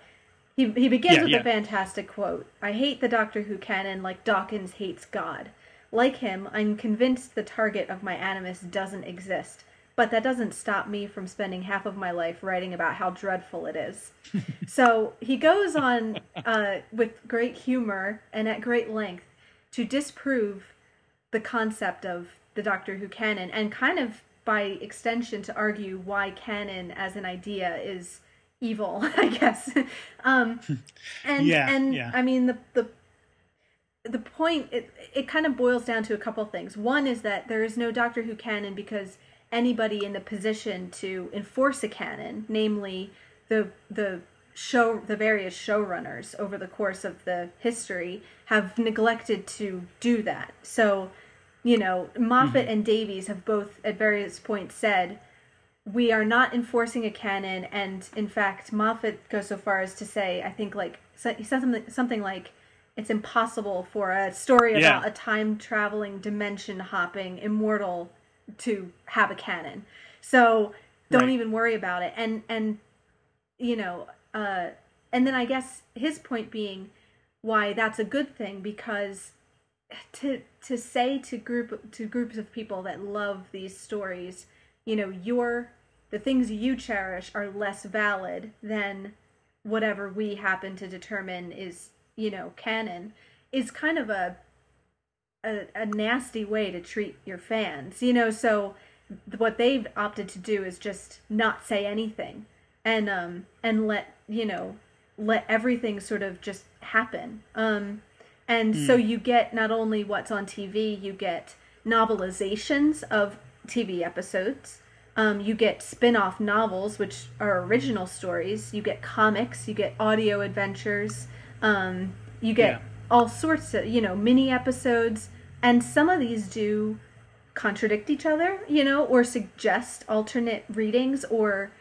he he begins yeah, with yeah. a fantastic quote. I hate the Doctor Who canon like Dawkins hates God. Like him, I'm convinced the target of my animus doesn't exist but that doesn't stop me from spending half of my life writing about how dreadful it is. so he goes on uh, with great humor and at great length to disprove the concept of the Doctor Who canon and kind of by extension to argue why canon as an idea is evil, I guess. um, and yeah, and yeah. I mean the the the point it it kind of boils down to a couple things. One is that there is no Doctor Who canon because anybody in the position to enforce a canon, namely the the show the various showrunners over the course of the history have neglected to do that. So, you know, Moffat mm-hmm. and Davies have both at various points said we are not enforcing a canon and in fact Moffat goes so far as to say I think like he said something something like it's impossible for a story about yeah. a time traveling dimension hopping immortal to have a canon. So don't right. even worry about it. And and you know, uh, and then I guess his point being why that's a good thing because to to say to group to groups of people that love these stories, you know, your the things you cherish are less valid than whatever we happen to determine is, you know, canon is kind of a a, a nasty way to treat your fans, you know. So what they've opted to do is just not say anything and um and let you know let everything sort of just happen. Um, and mm. so you get not only what's on TV, you get novelizations of TV episodes. Um, you get spin-off novels, which are original stories. You get comics. You get audio adventures. Um, you get yeah all sorts of you know mini episodes and some of these do contradict each other you know or suggest alternate readings or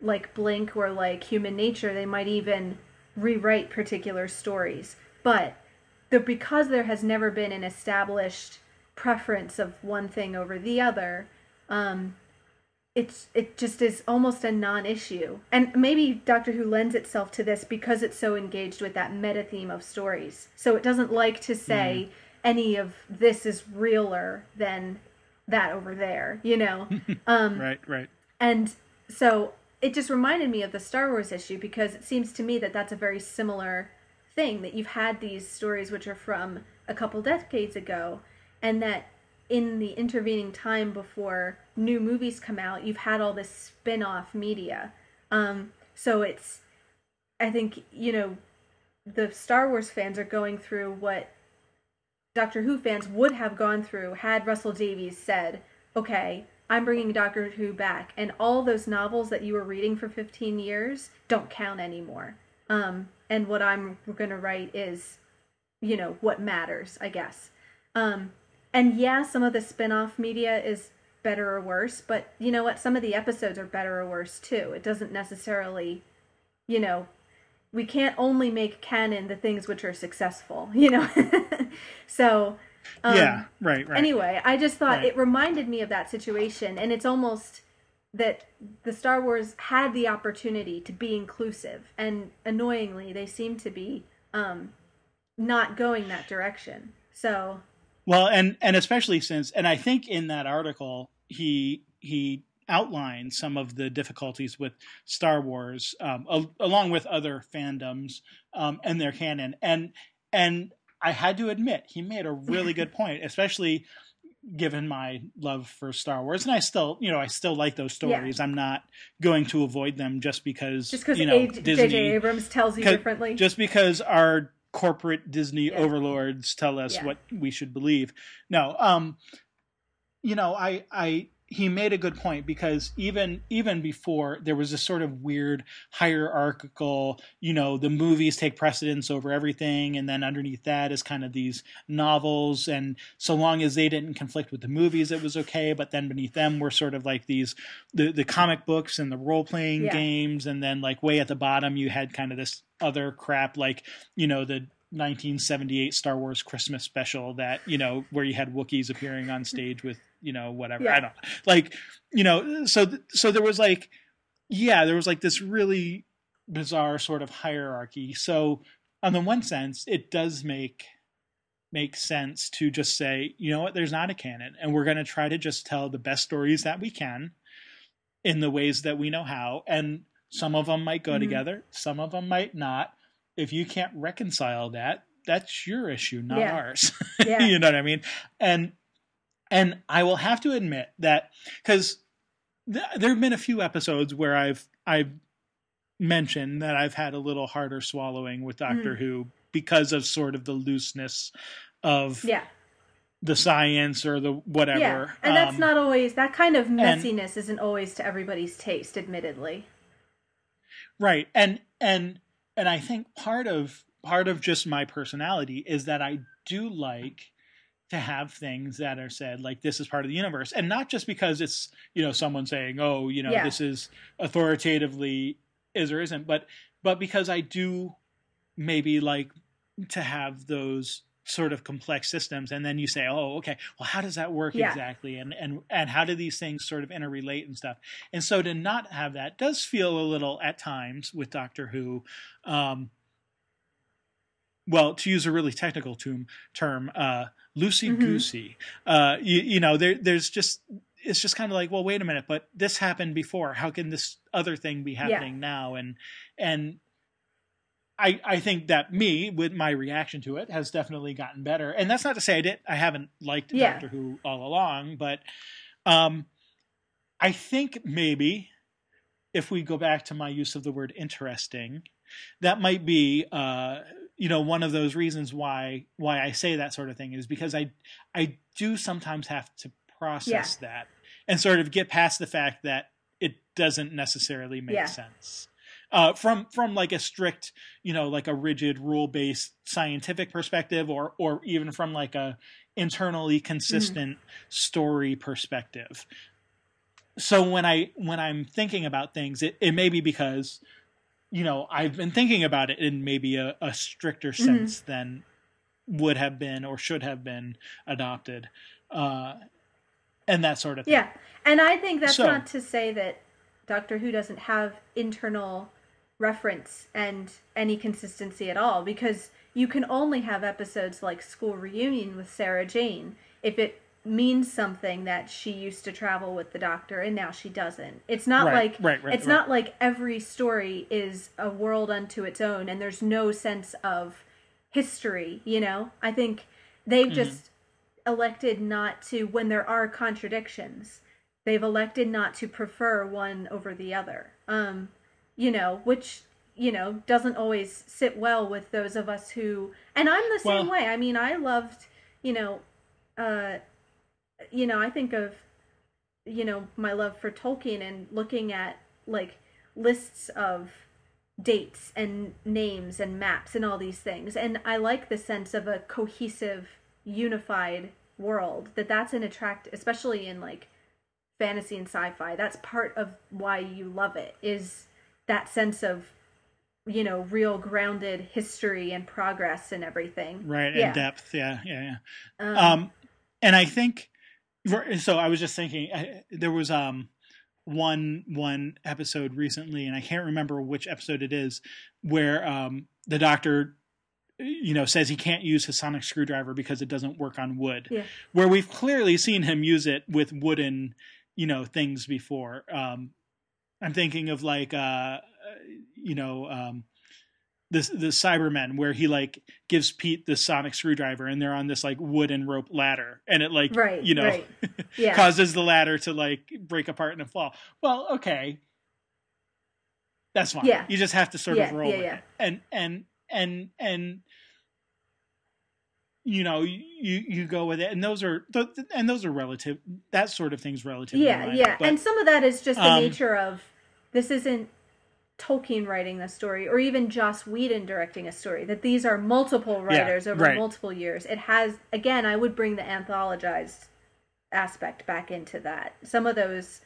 like blink or like human nature they might even rewrite particular stories. But the because there has never been an established preference of one thing over the other um it's it just is almost a non-issue. And maybe doctor who lends itself to this because it's so engaged with that meta theme of stories. So it doesn't like to say mm. any of this is realer than that over there you know? Um right right. and so it just reminded me of the star wars issue because it seems to me that that's a very similar thing that you've had these stories which are from a couple decades ago and that in the intervening time before new movies come out, you've had all this spin off media. Um, so it's, I think, you know, the Star Wars fans are going through what Doctor Who fans would have gone through had Russell Davies said, okay, I'm bringing Doctor Who back, and all those novels that you were reading for 15 years don't count anymore. Um, and what I'm going to write is, you know, what matters, I guess. Um, and yeah, some of the spin-off media is better or worse, but you know what? Some of the episodes are better or worse too. It doesn't necessarily, you know, we can't only make canon the things which are successful, you know. so um, yeah, right, right. Anyway, I just thought right. it reminded me of that situation, and it's almost that the Star Wars had the opportunity to be inclusive, and annoyingly, they seem to be um, not going that direction. So Well, and and especially since, and I think in that article he he outlined some of the difficulties with Star Wars, um, al- along with other fandoms um, and their canon, and and I had to admit he made a really good point, especially given my love for Star Wars, and I still, you know, I still like those stories. Yeah. I'm not going to avoid them just because just because you know, J.J. Abrams tells you differently. Just because our corporate Disney yeah. overlords tell us yeah. what we should believe. No, um, you know, I I he made a good point because even even before there was this sort of weird hierarchical you know the movies take precedence over everything and then underneath that is kind of these novels and so long as they didn't conflict with the movies it was okay but then beneath them were sort of like these the the comic books and the role playing yeah. games and then like way at the bottom you had kind of this other crap like you know the 1978 Star Wars Christmas special that you know where you had Wookiees appearing on stage with you know whatever. Yeah. I don't like you know so so there was like yeah there was like this really bizarre sort of hierarchy. So on the one sense it does make make sense to just say you know what? There's not a canon and we're going to try to just tell the best stories that we can in the ways that we know how. And some of them might go mm-hmm. together some of them might not if you can't reconcile that, that's your issue, not yeah. ours. Yeah. you know what I mean? And and I will have to admit that because th- there have been a few episodes where I've I've mentioned that I've had a little harder swallowing with Doctor mm. Who because of sort of the looseness of yeah the science or the whatever. Yeah, and um, that's not always that kind of messiness and, isn't always to everybody's taste, admittedly. Right, and and and I think part of part of just my personality is that I do like to have things that are said like this is part of the universe and not just because it's you know someone saying oh you know yeah. this is authoritatively is or isn't but but because I do maybe like to have those sort of complex systems and then you say oh okay well how does that work yeah. exactly and and and how do these things sort of interrelate and stuff and so to not have that does feel a little at times with doctor who um well to use a really technical term term uh loosey goosey mm-hmm. uh you, you know there there's just it's just kind of like well wait a minute but this happened before how can this other thing be happening yeah. now and and I, I think that me with my reaction to it has definitely gotten better, and that's not to say I did I haven't liked yeah. Doctor Who all along, but um, I think maybe if we go back to my use of the word interesting, that might be uh, you know one of those reasons why why I say that sort of thing is because I I do sometimes have to process yeah. that and sort of get past the fact that it doesn't necessarily make yeah. sense uh, from from like a strict, you know, like a rigid rule based scientific perspective, or or even from like a internally consistent mm. story perspective. So when I when I'm thinking about things, it, it may be because you know I've been thinking about it in maybe a, a stricter mm-hmm. sense mm-hmm. than would have been or should have been adopted. Uh, and that sort of thing. Yeah. And I think that's so, not to say that Doctor Who doesn't have internal reference and any consistency at all because you can only have episodes like School Reunion with Sarah Jane if it means something that she used to travel with the doctor and now she doesn't. It's not right, like right, right, it's not like every story is a world unto its own and there's no sense of history, you know? I think they've mm-hmm. just elected not to when there are contradictions. They've elected not to prefer one over the other. Um you know, which you know doesn't always sit well with those of us who and I'm the same well, way. I mean, I loved, you know, uh you know, I think of you know, my love for Tolkien and looking at like lists of dates and names and maps and all these things. And I like the sense of a cohesive, unified world that that's an attract especially in like fantasy and sci-fi. That's part of why you love it is that sense of you know real grounded history and progress and everything right yeah. and depth yeah yeah yeah um, um, and i think so i was just thinking I, there was um one one episode recently and i can't remember which episode it is where um the doctor you know says he can't use his sonic screwdriver because it doesn't work on wood Yeah. where we've clearly seen him use it with wooden you know things before um i'm thinking of like uh you know um the the cybermen where he like gives pete the sonic screwdriver and they're on this like wooden rope ladder and it like Right. you know Right. Yeah. causes the ladder to like break apart and fall well okay that's fine Yeah. you just have to sort Yeah, of roll yeah, with yeah. it and and and and you know you you go with it and those are th- and those are relative that sort of things relative yeah, yeah. but, and some of that is just the um, nature of this isn't Tolkien writing the story or even Joss Whedon directing a story. That these are multiple Yeah, writers over right. multiple years. It has again, I would bring the anthologized aspect back into that. Some of those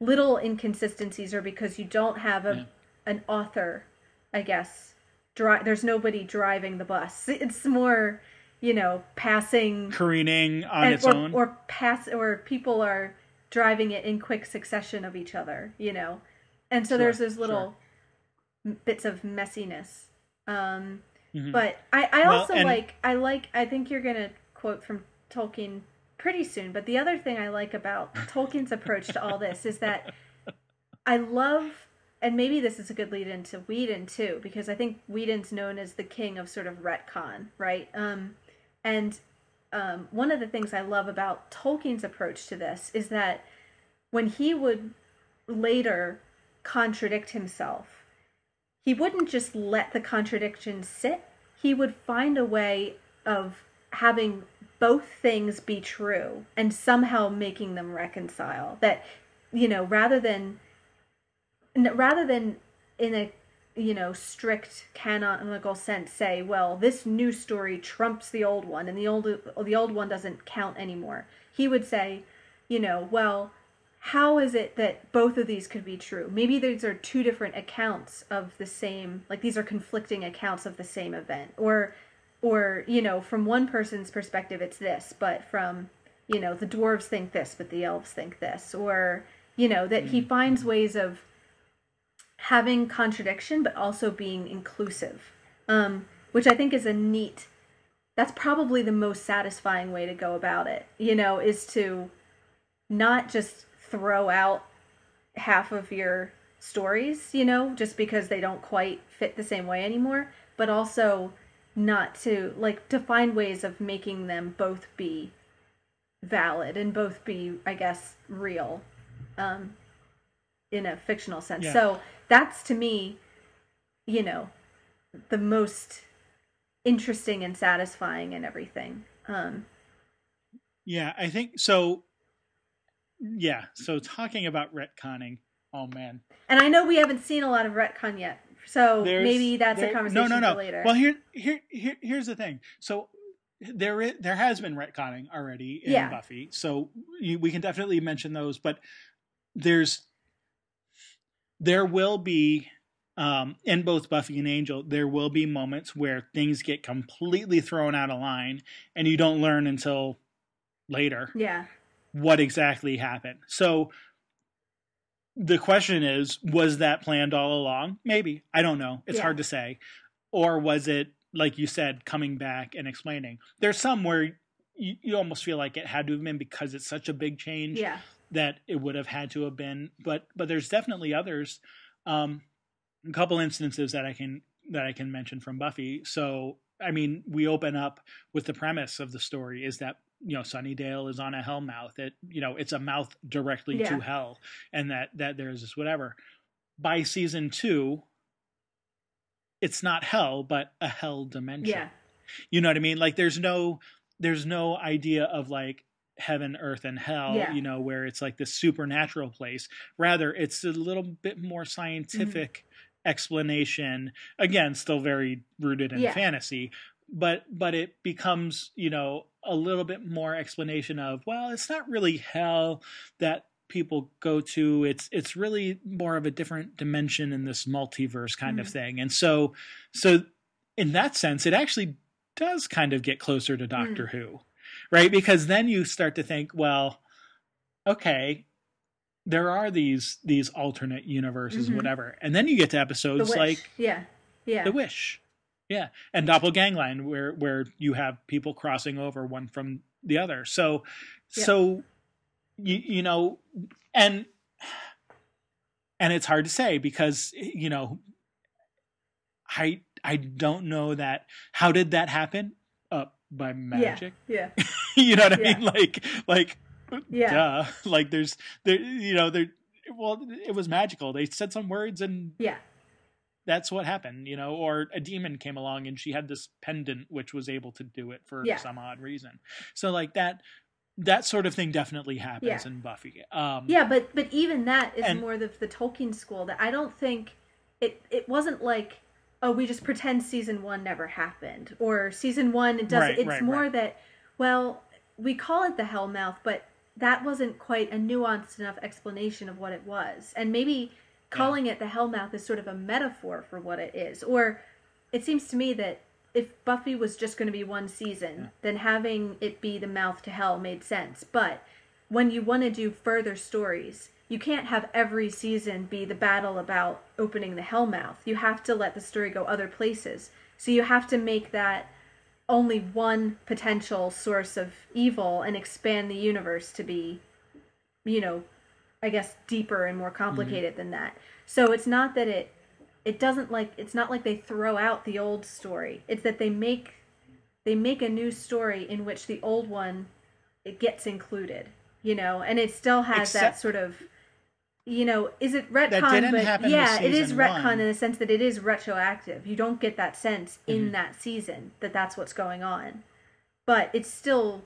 little inconsistencies are because you don't have a Yeah. an author, I guess. Dri- there's nobody driving the bus. It's more, you know, passing careening on and, its or, own or pass or people are driving it in quick succession of each other you know and so Sure, there's those little m bits of messiness um Mhm. but i i Well, also and- like i like i think you're gonna quote from tolkien pretty soon but the other thing i like about tolkien's approach to all this is that i love and maybe this is a good lead into Whedon too, because I think Whedon's known as the king of sort of retcon, right? Um, and um, one of the things I love about Tolkien's approach to this is that when he would later contradict himself, he wouldn't just let the contradiction sit. He would find a way of having both things be true and somehow making them reconcile. That, you know, rather than rather than in a you know strict canonical sense say well this new story trumps the old one and the old the old one doesn't count anymore. He would say you know well how is it that both of these could be true? Maybe these are two different accounts of the same like these are conflicting accounts of the same event. Or or you know from one person's perspective it's this but from you know the dwarves think this but the elves think this. Or you know that he mm-hmm. finds ways of having contradiction but also being inclusive um, which i think is a neat that's probably the most satisfying way to go about it you know is to not just throw out half of your stories you know just because they don't quite fit the same way anymore but also not to like to find ways of making them both be valid and both be i guess real um in a fictional sense Yeah. so that's to me you know the most interesting and satisfying and everything um Yeah, I think so. Yeah, so talking about retconning. Oh man, and i know we haven't seen a lot of retcon yet so There's- maybe that's there- a conversation no, no, no. for later Well, here, here, here, here's the thing. So there, i- there has been retconning already in Yeah. Buffy, so we can definitely mention those. But there's, there will be, um, in both Buffy and Angel, there will be moments where things get completely thrown out of line, and you don't learn until later yeah what exactly happened. So the question is, was that planned all along? Maybe. I don't know. It's Yeah. hard to say. Or was it, like you said, coming back and explaining? There's some where you, you almost feel like it had to have been because it's such a big change yeah that it would have had to have been. But but there's definitely others. Um, a couple instances that I can that I can mention from Buffy. So I mean, we open up with the premise of the story is that you know Sunnydale is on a hell mouth. It you know it's a mouth directly Yeah. to hell, and that that there's this whatever. By season two, it's not hell, but a hell dimension. yeah You know what I mean? Like there's no there's no idea of like heaven, earth, and hell, Yeah. you know, where it's like this supernatural place. Rather, it's a little bit more scientific Mm-hmm. explanation. Again, still very rooted in Yeah. fantasy, but but it becomes, you know, a little bit more explanation of, well, it's not really hell that people go to it's it's really more of a different dimension in this multiverse kind of Mhm. thing and so so in that sense it actually does kind of get closer to Doctor Who, right? Because then you start to think, well, okay, there are these these alternate universes, Mhm. whatever, and then you get to episodes like yeah yeah The Wish, Yeah, and doppelgangland, where where you have people crossing over one from the other. So, yeah. so you you know, and and it's hard to say because you know, I I don't know that. How did that happen? By magic. Yeah. yeah. you know what I yeah. mean? Like like yeah. Duh. Like there's there you know there well it was magical. They said some words and yeah that's what happened, you know, or a demon came along and she had this pendant which was able to do it for yeah. some odd reason. So like that that sort of thing definitely happens in Buffy. Um, yeah, but but even that is and, more the the Tolkien school that I don't think it it wasn't like oh we just pretend season 1 never happened or season 1 it does right, it's right, more right. that well we call it the Hellmouth but that wasn't quite a nuanced enough explanation of what it was. And maybe calling yeah. it the Hellmouth is sort of a metaphor for what it is. Or it seems to me that if Buffy was just going to be one season, yeah. then having it be the mouth to hell made sense. But when you want to do further stories, you can't have every season be the battle about opening the Hellmouth. You have to let the story go other places. So you have to make that only one potential source of evil and expand the universe to be, you know, I guess deeper and more complicated mm-hmm. than that. So it's not that it it doesn't like it's not like they throw out the old story. It's that they make they make a new story in which the old one it gets included, you know, and it still has Except, that sort of you know, is it retcon? but yeah, it is retcon one. in the sense that it is retroactive. You don't get that sense in mm-hmm. that season that that's what's going on, but it still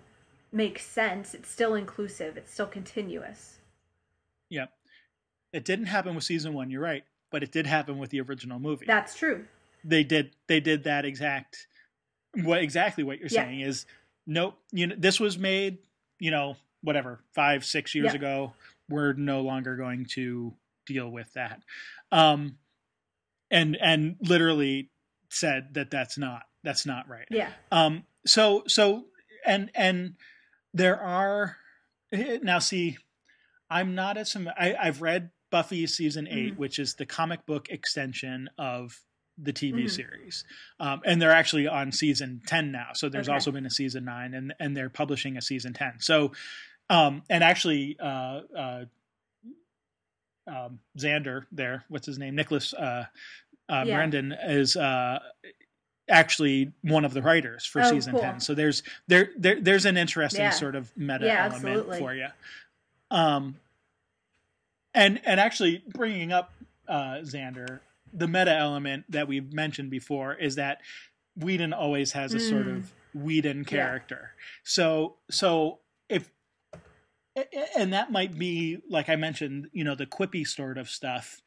makes sense. It's still inclusive. It's still continuous. Yeah. It didn't happen with season one, you're right, but it did happen with the original movie. That's true. They did they did that exact what exactly what you're yeah. saying is nope, you know this was made, you know, whatever, five, six years yeah. ago. We're no longer going to deal with that. Um and and literally said that that's not that's not right. Yeah. Um so so and and there are now see I'm not as I, I've read Buffy season 8 mm-hmm. which is the comic book extension of the TV mm-hmm. series, um, and they're actually on season ten now. So there's okay. also been a season nine, and and they're publishing a season ten. So, um, and actually, uh, uh, um, Xander there, what's his name, Nicholas uh, uh, yeah. Is uh, actually one of the writers for oh, season cool. 10 so there's there, there there's an interesting yeah. sort of meta yeah, element absolutely. for you um, and and actually bringing up uh, Xander, the meta element that we've mentioned before is that Whedon always has a mm. sort of Whedon character. So so if and that might be like I mentioned, you know, the quippy sort of stuff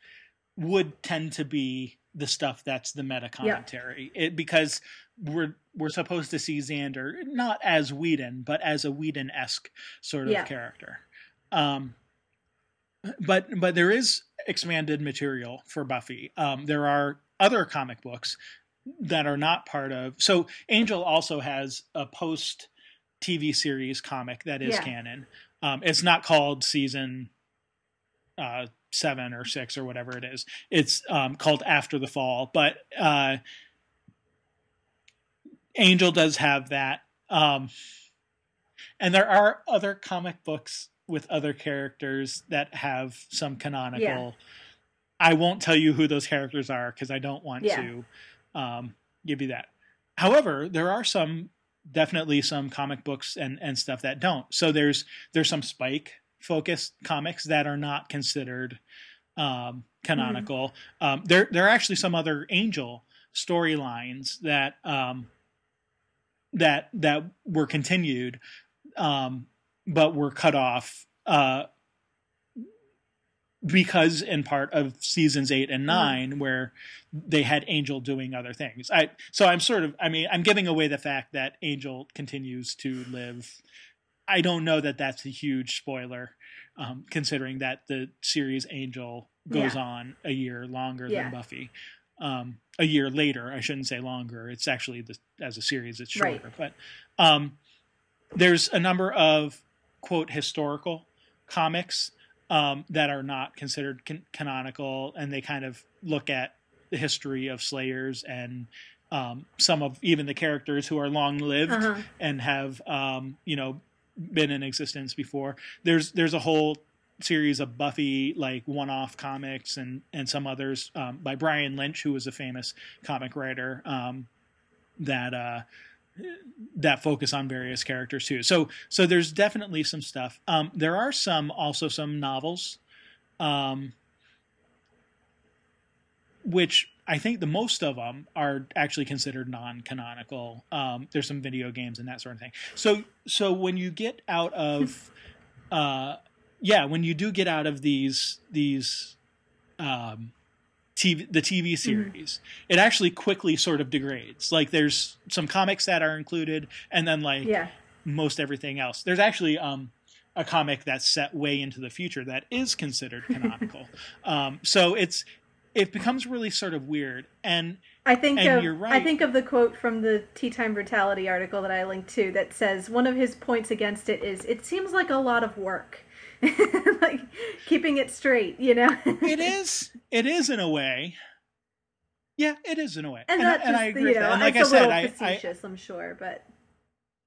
would tend to be the stuff that's the meta commentary. Yeah. It, because we're we're supposed to see Xander not as Whedon, but as a Whedon esque sort of yeah. character. Um, but but there is expanded material for Buffy. Um, there are other comic books that are not part of. So Angel also has a post TV series comic that is yeah. canon. Um, it's not called season uh, seven or six or whatever it is. It's um, called After the Fall, but uh, Angel does have that. Um, and there are other comic books with other characters that have some canonical. Yeah. I won't tell you who those characters are because I don't want yeah. to um, give you that. However, there are some definitely some comic books and and stuff that don't. So there's there's some Spike focused comics that are not considered um, canonical. Mm-hmm. Um, there there are actually some other Angel storylines that um, that that were continued um, but were cut off uh, because in part of seasons eight and mm-hmm. 9 mm-hmm. where they had Angel doing other things. I so I'm sort of I mean I'm giving away the fact that Angel continues to live. I don't know that that's a huge spoiler, um, considering that the series Angel goes yeah. on a year longer yeah. than Buffy. Um, a year later, I shouldn't say longer. It's actually the, as a series, it's shorter. Right. But um, there's a number of quote historical comics um, that are not considered can- canonical, and they kind of look at the history of Slayers and um, some of even the characters who are long lived Uh-huh. and have um, you know been in existence before. There's there's a whole series of Buffy like one-off comics and and some others um, by Brian Lynch, who was a famous comic writer um, that uh, that focus on various characters too. So so there's definitely some stuff. Um, there are some also some novels, um, which I think the most of them are actually considered non-canonical. Um, there's some video games and that sort of thing. So so when you get out of uh, yeah, when you do get out of these these um, TV the TV series, it actually quickly sort of degrades. Like there's some comics that are included, and then like Yeah. most everything else. There's actually um, a comic that's set way into the future that is considered canonical. um, so it's it becomes really sort of weird. And I think And of you're right. I think of the quote from the Tea Time Brutality article that I linked to that says one of his points against it is it seems like a lot of work. like keeping it straight, you know. it is it is in a way. Yeah, it is in a way, and I- that's and I agree you know. And like I said, I, I facetious, I'm sure, but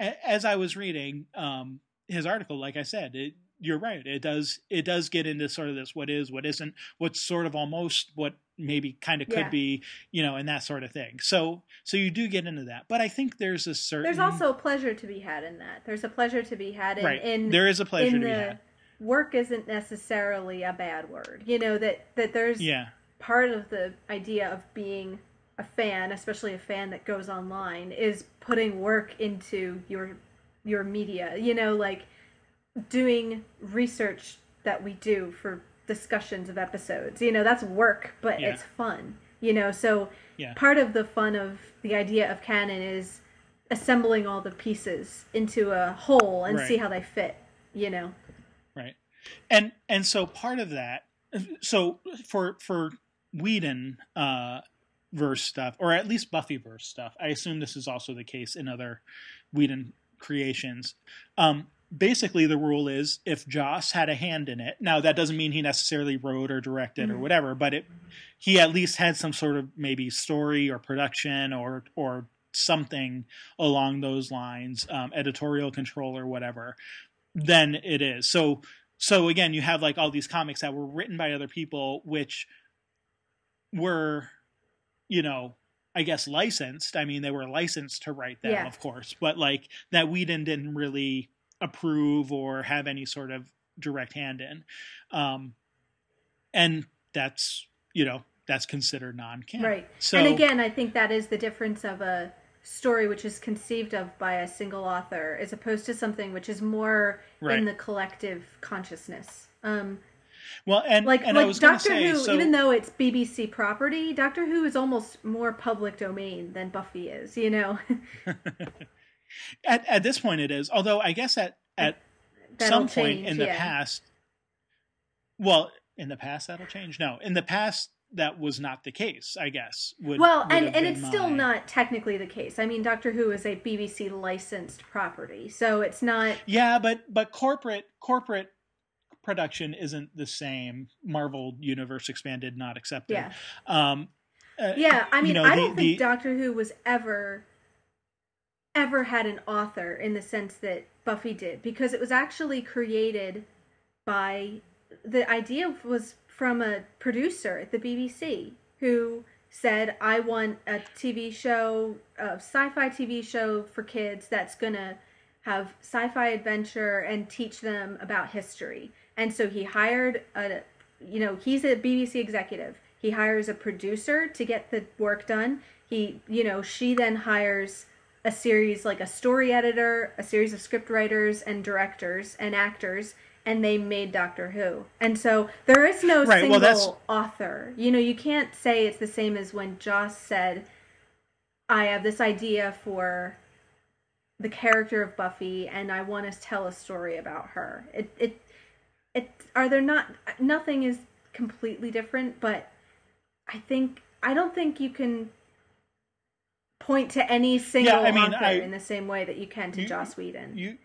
as I was reading um, his article, like I said, it, you're right. It does it does get into sort of this what is, what isn't, what's sort of almost what maybe kind of could Yeah. be, you know, and that sort of thing. So so you do get into that, but I think there's a certain there's also a pleasure to be had in that. There's a pleasure to be had in, right. in there is a pleasure in to be had. Work isn't necessarily a bad word. You know that that there's Yeah, part of the idea of being a fan, especially a fan that goes online, is putting work into your your media. You know, like doing research that we do for discussions of episodes. You know, that's work, but Yeah. it's fun. You know, so Yeah. part of the fun of the idea of canon is assembling all the pieces into a whole and Right. see how they fit. You know. And and so part of that, so for for Whedon uh, verse stuff, or at least Buffy verse stuff, I assume this is also the case in other Whedon creations. Um, basically, the rule is if Joss had a hand in it. Now that doesn't mean he necessarily wrote or directed or Mhm. whatever, but it he at least had some sort of maybe story or production or or something along those lines, um, editorial control or whatever. Then it is so. So again, you have like all these comics that were written by other people, which were, you know, I guess licensed. I mean, they were licensed to write them, Yeah. of course, but like that Whedon didn't really approve or have any sort of direct hand in, um, and that's you know that's considered non-canon. Right. So and again, I think that is the difference of a story which is conceived of by a single author as opposed to something which is more Right. in the collective consciousness. Um, well, and like and I like Doctor say, Who, so, even though it's BBC property, Doctor Who is almost more public domain than Buffy is. You know, at at this point it is. Although I guess at at That'll some point change, in the yeah. past well in the past that'll change no in the past that was not the case i guess would, well, would and and it's still not technically the case. I mean, Doctor Who is a BBC licensed property, so it's not. yeah but but corporate corporate production isn't the same marvel universe expanded not accepted Yeah. um uh, Yeah, I you mean, know, I the- don't think the- Doctor Who was ever ever had an author in the sense that Buffy did because it was actually created by the idea was from a producer at the BBC who said I want a TV show, a sci-fi TV show for kids that's going to have sci-fi adventure and teach them about history. And so he hired a you know, he's a BBC executive. He hires a producer to get the work done. He, you know, she then hires a series like a story editor, a series of script writers and directors and actors, and they made Doctor Who. And so there is no Right, single well, author. You know, you can't say it's the same as when Joss said, I have this idea for the character of Buffy and I want to tell a story about her. It it it are there not nothing is completely different, but I think I don't think you can point to any single I mean, author I- in the same way that you can to You- Joss Whedon. you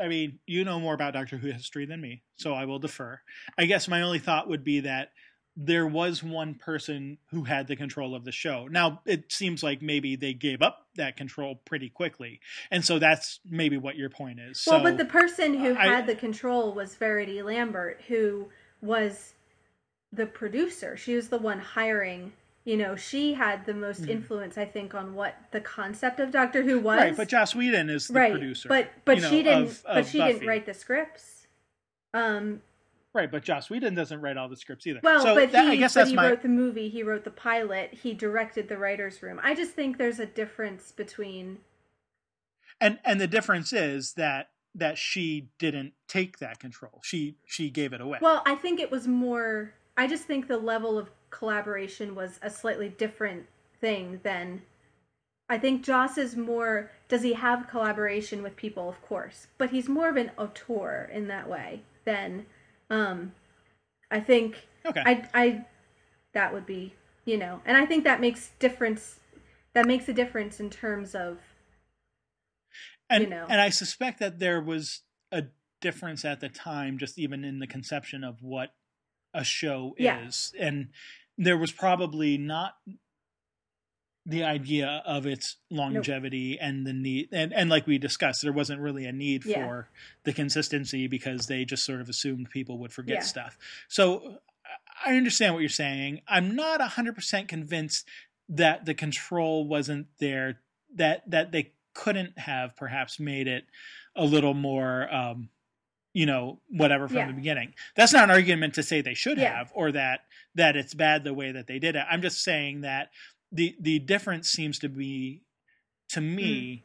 i mean you know more about doctor who history than me so i will defer i guess my only thought would be that there was one person who had the control of the show. Now it seems like maybe they gave up that control pretty quickly, and so that's maybe what your point is. Well, so, but the person who I- had the control was Verity Lambert, who was the producer. She was the one hiring. You know, she had the most Mhm. influence, I think, on what the concept of Doctor Who was. right, but Joss Whedon is the right, producer, but but you know, she didn't. of- but of she Buffy. didn't write the scripts. Um. right, but Joss Whedon doesn't write all the scripts either. Well, so but that, he, I guess but he my wrote the movie. He wrote the pilot. He directed the writers' room. I just think there's a difference between. and and the difference is that that she didn't take that control. She she gave it away. Well, I think it was more. I just think the level of collaboration was a slightly different thing than. I think Joss is more. Does he have collaboration with people? Of course, but he's more of an auteur in that way than. Um, I think okay. I I that would be you know, and I think that makes difference. That makes a difference in terms of and you know. and I suspect that there was a difference at the time, just even in the conception of what a show Yeah. is, and there was probably not the idea of its longevity and the need and, and like we discussed there wasn't really a need Yeah. for the consistency because they just sort of assumed people would forget Yeah. stuff so i understand what you're saying i'm not 100% convinced that the control wasn't there that that they couldn't have perhaps made it a little more um you know whatever from Yeah. the beginning that's not an argument to say they should Yeah. have or that that it's bad the way that they did it i'm just saying that the the difference seems to be to me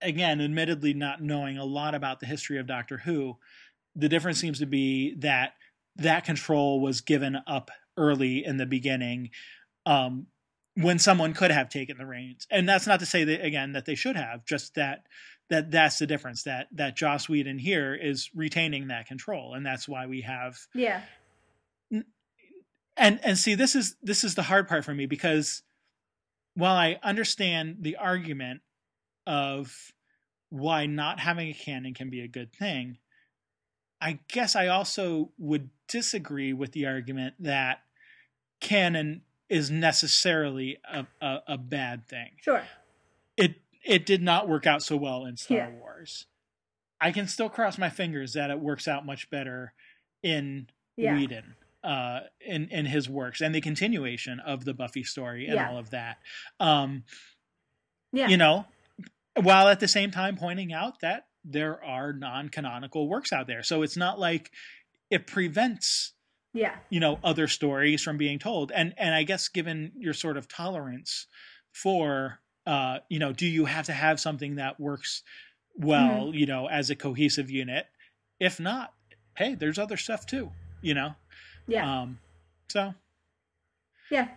again admittedly not knowing a lot about the history of doctor who the difference seems to be that that control was given up early in the beginning um, when someone could have taken the reins and that's not to say that again that they should have just that that that's the difference that that joss whedon here is retaining that control and that's why we have yeah. And and see this is this is the hard part for me because while i understand the argument of why not having a canon can be a good thing i guess i also would disagree with the argument that canon is necessarily a, a, a bad thing. Sure it did not work out so well in Star Yeah. Wars. I can still cross my fingers that it works out much better in yeah Whedon, uh, in in his works and the continuation of the Buffy story and Yeah. all of that. Um, yeah You know, while at the same time pointing out that there are non-canonical works out there, so it's not like it prevents yeah you know other stories from being told and and i guess given your sort of tolerance for uh you know do you have to have something that works well Mm-hmm. you know as a cohesive unit if not hey there's other stuff too you know yeah um so yeah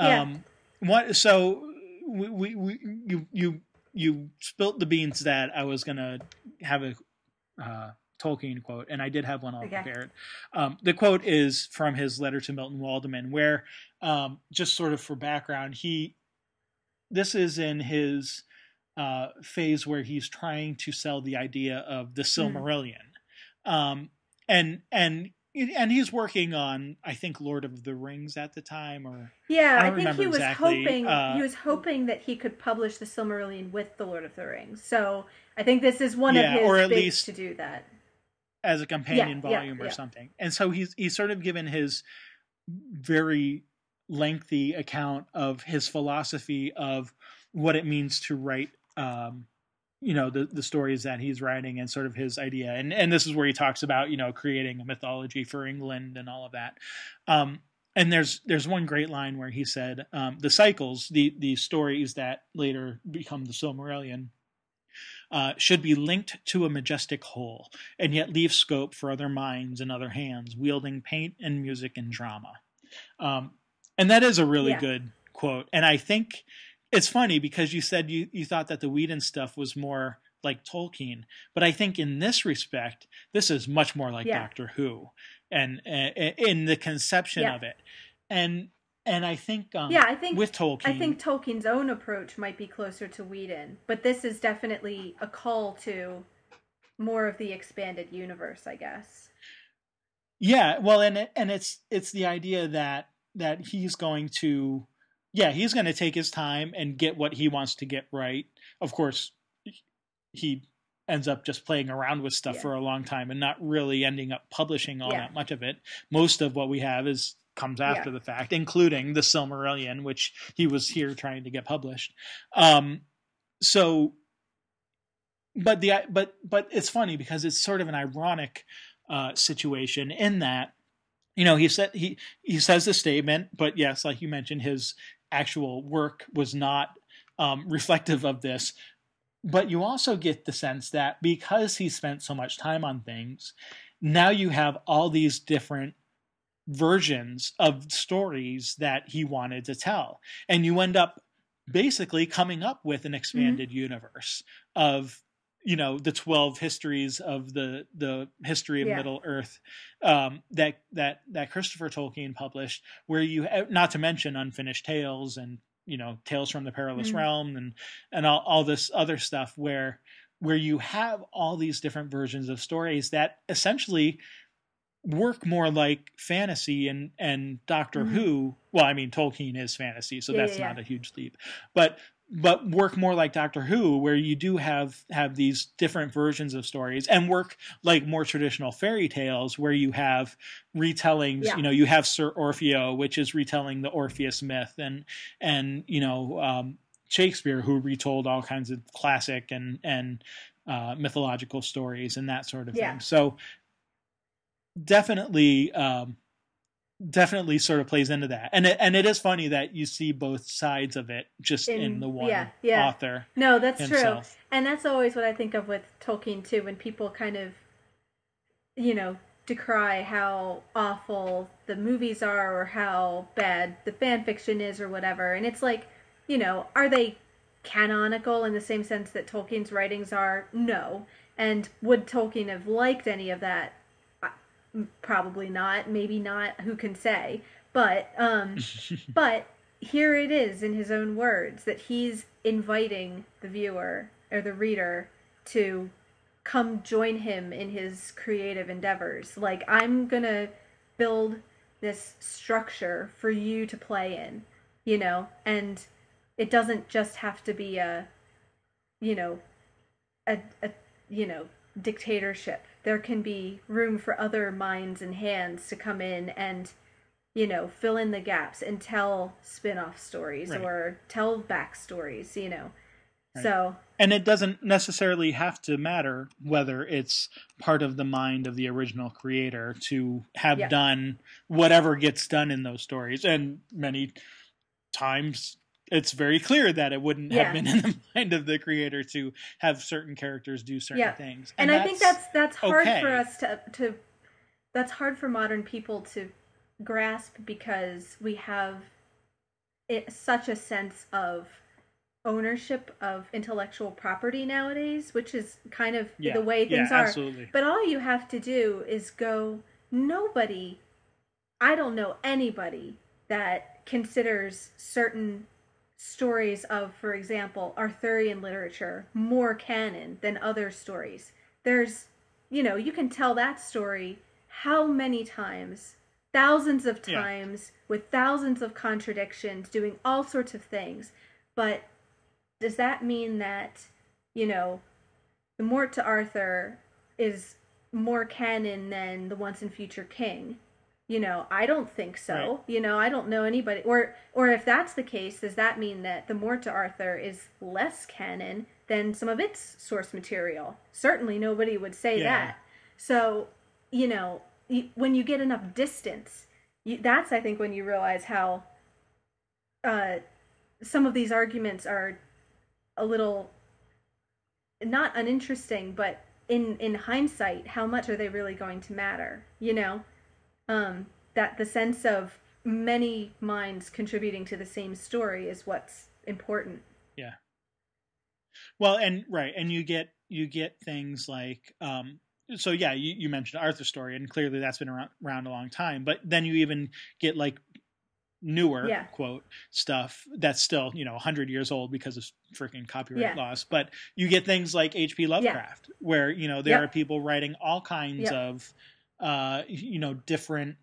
Yeah. um what so we, we, we you you you spilt the beans that i was gonna have a uh Tolkien quote, and I did have one all Okay. prepared. Um, the quote is from his letter to Milton Waldman, where um, just sort of for background, he this is in his uh, phase where he's trying to sell the idea of the Silmarillion, um, and and and he's working on I think Lord of the Rings at the time, or Yeah, I I, think he was exactly, hoping uh, he was hoping that he could publish the Silmarillion with the Lord of the Rings. So I think this is one Yeah, of his or at least- to do that. as a companion Yeah, yeah, volume or yeah. something. And so he's he's sort of given his very lengthy account of his philosophy of what it means to write um you know the the stories that he's writing and sort of his idea and and this is where he talks about you know creating a mythology for England and all of that um and there's there's one great line where he said um the cycles the the stories that later become the Silmarillion uh, should be linked to a majestic whole, and yet leave scope for other minds and other hands wielding paint and music and drama. Um, and that is a really Yeah. good quote. And I think it's funny because you said you, you thought that the Whedon stuff was more like Tolkien, but I think in this respect, this is much more like Yeah. Doctor Who, and uh, in the conception Yeah. of it. And and I think um, Yeah, I think with Tolkien, I think Tolkien's own approach might be closer to Whedon, but this is definitely a call to more of the expanded universe, I guess. Yeah, well, and it, and it's it's the idea that that he's going to, yeah, he's going to take his time and get what he wants to get right. Of course, he ends up just playing around with stuff Yeah. for a long time and not really ending up publishing all Yeah. that much of it. Most of what we have is comes after the fact, including the Silmarillion, which he was here trying to get published. Um, so, but the but but it's funny because it's sort of an ironic uh, situation in that you know he said he he says the statement, but yes, like you mentioned, his actual work was not um, reflective of this. But you also get the sense that because he spent so much time on things, now you have all these different versions of stories that he wanted to tell. And you end up basically coming up with an expanded universe of you know the 12 histories of the the history of Yeah. middle earth um that that that christopher tolkien published where you not to mention unfinished tales and you know tales from the perilous Mhm. realm and and all, all this other stuff where where you have all these different versions of stories that essentially work more like fantasy and and Doctor Mhm. Who. Well, I mean Tolkien is fantasy, so Yeah, that's yeah, not a huge leap. But but work more like Doctor Who, where you do have have these different versions of stories, and work like more traditional fairy tales, where you have retellings. Yeah. You know, you have Sir Orfeo, which is retelling the Orpheus myth, and and you know um, Shakespeare, who retold all kinds of classic and and uh, mythological stories and that sort of Yeah. thing. So definitely um definitely sort of plays into that and it, and it is funny that you see both sides of it just in, In- the one yeah, yeah. author No, that's himself. true. And that's always what I think of with Tolkien too, when people kind of, you know, decry how awful the movies are or how bad the fan fiction is or whatever. And it's like, you know, are they canonical in the same sense that Tolkien's writings are? No. And would Tolkien have liked any of that? Probably not. Maybe not. Who can say? But um, but here it is in his own words that he's inviting the viewer or the reader to come join him in his creative endeavors. Like, I'm gonna build this structure for you to play in, you know, and it doesn't just have to be a, you know, a, a you know, dictatorship. There can be room for other minds and hands to come in and you know, fill in the gaps and tell spin-off stories Right. or tell backstories, you know. Right. So, and it doesn't necessarily have to matter whether it's part of the mind of the original creator to have Yeah. done whatever gets done in those stories and many times it's very clear that it wouldn't Yeah. have been in the mind of the creator to have certain characters do certain Yeah. things and, I think that's that's hard okay. for us to to that's hard for modern people to grasp because we have it, such a sense of ownership of intellectual property nowadays, which is kind of yeah, the way things are. absolutely But all you have to do is go, nobody, I don't know anybody that considers certain stories of, for example, Arthurian literature more canon than other stories. There's, you know, you can tell that story how many times, thousands of Yeah. times, with thousands of contradictions, doing all sorts of things. But does that mean that, you know, the Morte d'Arthur is more canon than the Once and Future King? You know, I don't think so. Right. You know, I don't know anybody or or if that's the case, does that mean that the Morte d'Arthur is less canon than some of its source material? Certainly nobody would say Yeah. that. So, you know, when you get enough distance, you, that's I think when you realize how uh, some of these arguments are a little not uninteresting, but in in hindsight, how much are they really going to matter? You know, um, that the sense of many minds contributing to the same story is what's important. Yeah. Well, and right, and you get you get things like um so yeah, you, you mentioned Arthur's story, and clearly that's been around, around a long time. But then you even get like newer Yeah. quote stuff that's still you know 100 years old because of freaking copyright Yeah. laws but you get things like hp lovecraft where you know there Yep. are people writing all kinds Yep. of uh, you know, different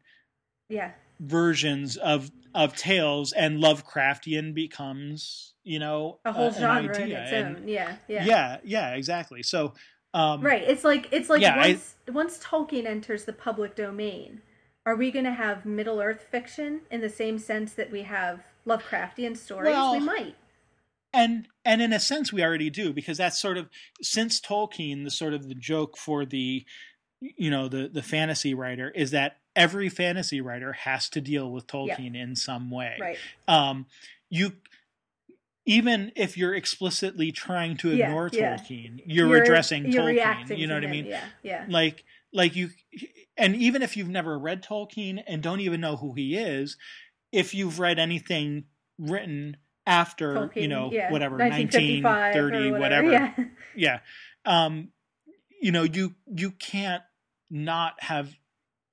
yeah versions of of tales, and Lovecraftian becomes you know a whole uh, genre in idea. its And- own. Yeah, yeah, yeah, yeah, exactly. So, um, Right. It's like it's like Yeah, I- once once Tolkien enters the public domain, are we going to have Middle Earth fiction in the same sense that we have Lovecraftian stories? Well, we might. and and in a sense we already do because that's sort of since tolkien the sort of the joke for the you know the the fantasy writer is that every fantasy writer has to deal with tolkien in some way Right. um you even if you're explicitly trying to ignore yeah. tolkien you're, addressing you're tolkien you know what i mean Yeah. Yeah. like like you and even if you've never read tolkien and don't even know who he is if you've read anything written after you know yeah. whatever 1955 or 1930 whatever, Yeah. yeah um you know you you can't not have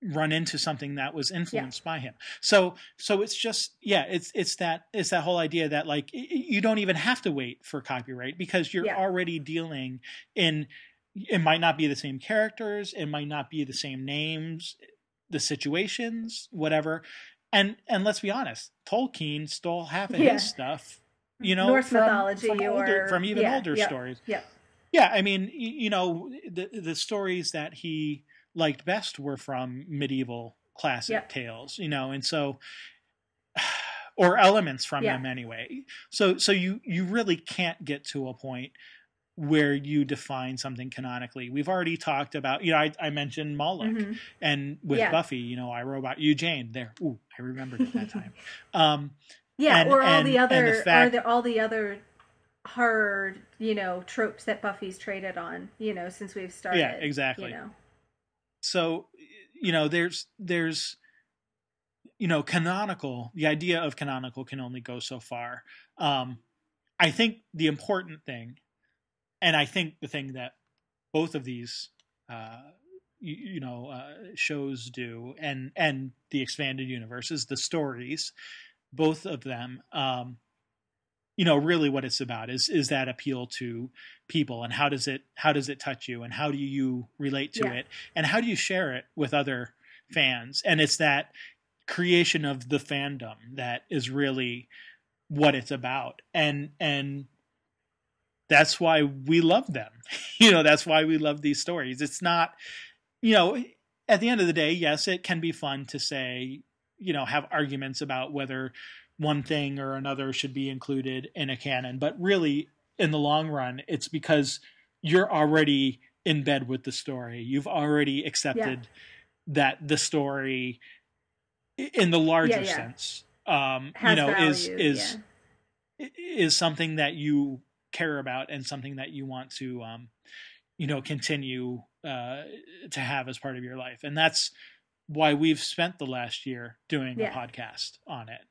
run into something that was influenced by him so so it's just yeah it's it's that it's that whole idea that like you don't even have to wait for copyright because you're Yeah. already dealing in it might not be the same characters it might not be the same names the situations whatever and and let's be honest tolkien stole half of Yeah. his stuff you know Norse from, mythology from, older, or- from even yeah, older yeah. stories Yeah. yeah, I mean, you know, the the stories that he liked best were from medieval classic Yep. tales, you know, and so or elements from Yeah. them anyway. So so you you really can't get to a point where you define something canonically. We've already talked about, you know, I, I mentioned Moloch Mhm. and with Yeah. Buffy, you know, I robot you Jane there. Ooh, I remembered that time. Um, Yeah, And- or all and- the and the other, fact- or the, all the other horror, you know, tropes that Buffy's traded on, you know, since we've started. Yeah, exactly. You know, so you know there's there's you know canonical the idea of canonical can only go so far. Um i think the important thing and i think the thing that both of these uh you, you know uh, shows do and and the expanded universe is the stories both of them um you know really what it's about is is that appeal to people and how does it how does it touch you and how do you relate to Yeah. it and how do you share it with other fans? And it's that creation of the fandom that is really what it's about. And and that's why we love them. You know that's why we love these stories. It's not you know at the end of the day yes it can be fun to say you know have arguments about whether one thing or another should be included in a canon but really in the long run it's because you're already in bed with the story you've already accepted that the story in the larger Yeah, yeah. sense um you know value. is is yeah. is something that you care about and something that you want to um you know continue uh to have as part of your life and that's why we've spent the last year doing Yeah. a podcast on it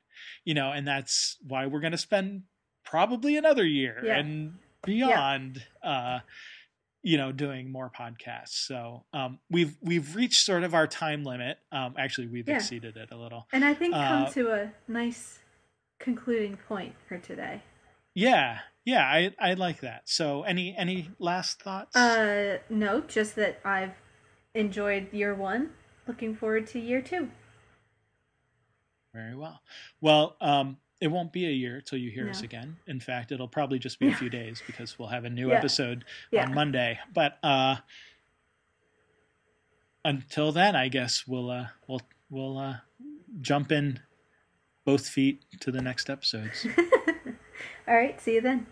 you know and that's why we're going to spend probably another year Yeah. and beyond uh you know doing more podcasts so um we've we've reached sort of our time limit um actually we've Yeah. exceeded it a little And I think come Uh, to a nice concluding point for today. yeah yeah i i like that so any any last thoughts Uh, no, just that I've enjoyed year one. Looking forward to year two. Very well. Well, um, it won't be a year till you hear us again. In fact, it'll probably just be a few days because we'll have a new Yeah. episode Yeah. on Monday. But uh, until then, I guess we'll uh, we'll we'll uh, jump in both feet to the next episodes. All right, see you then.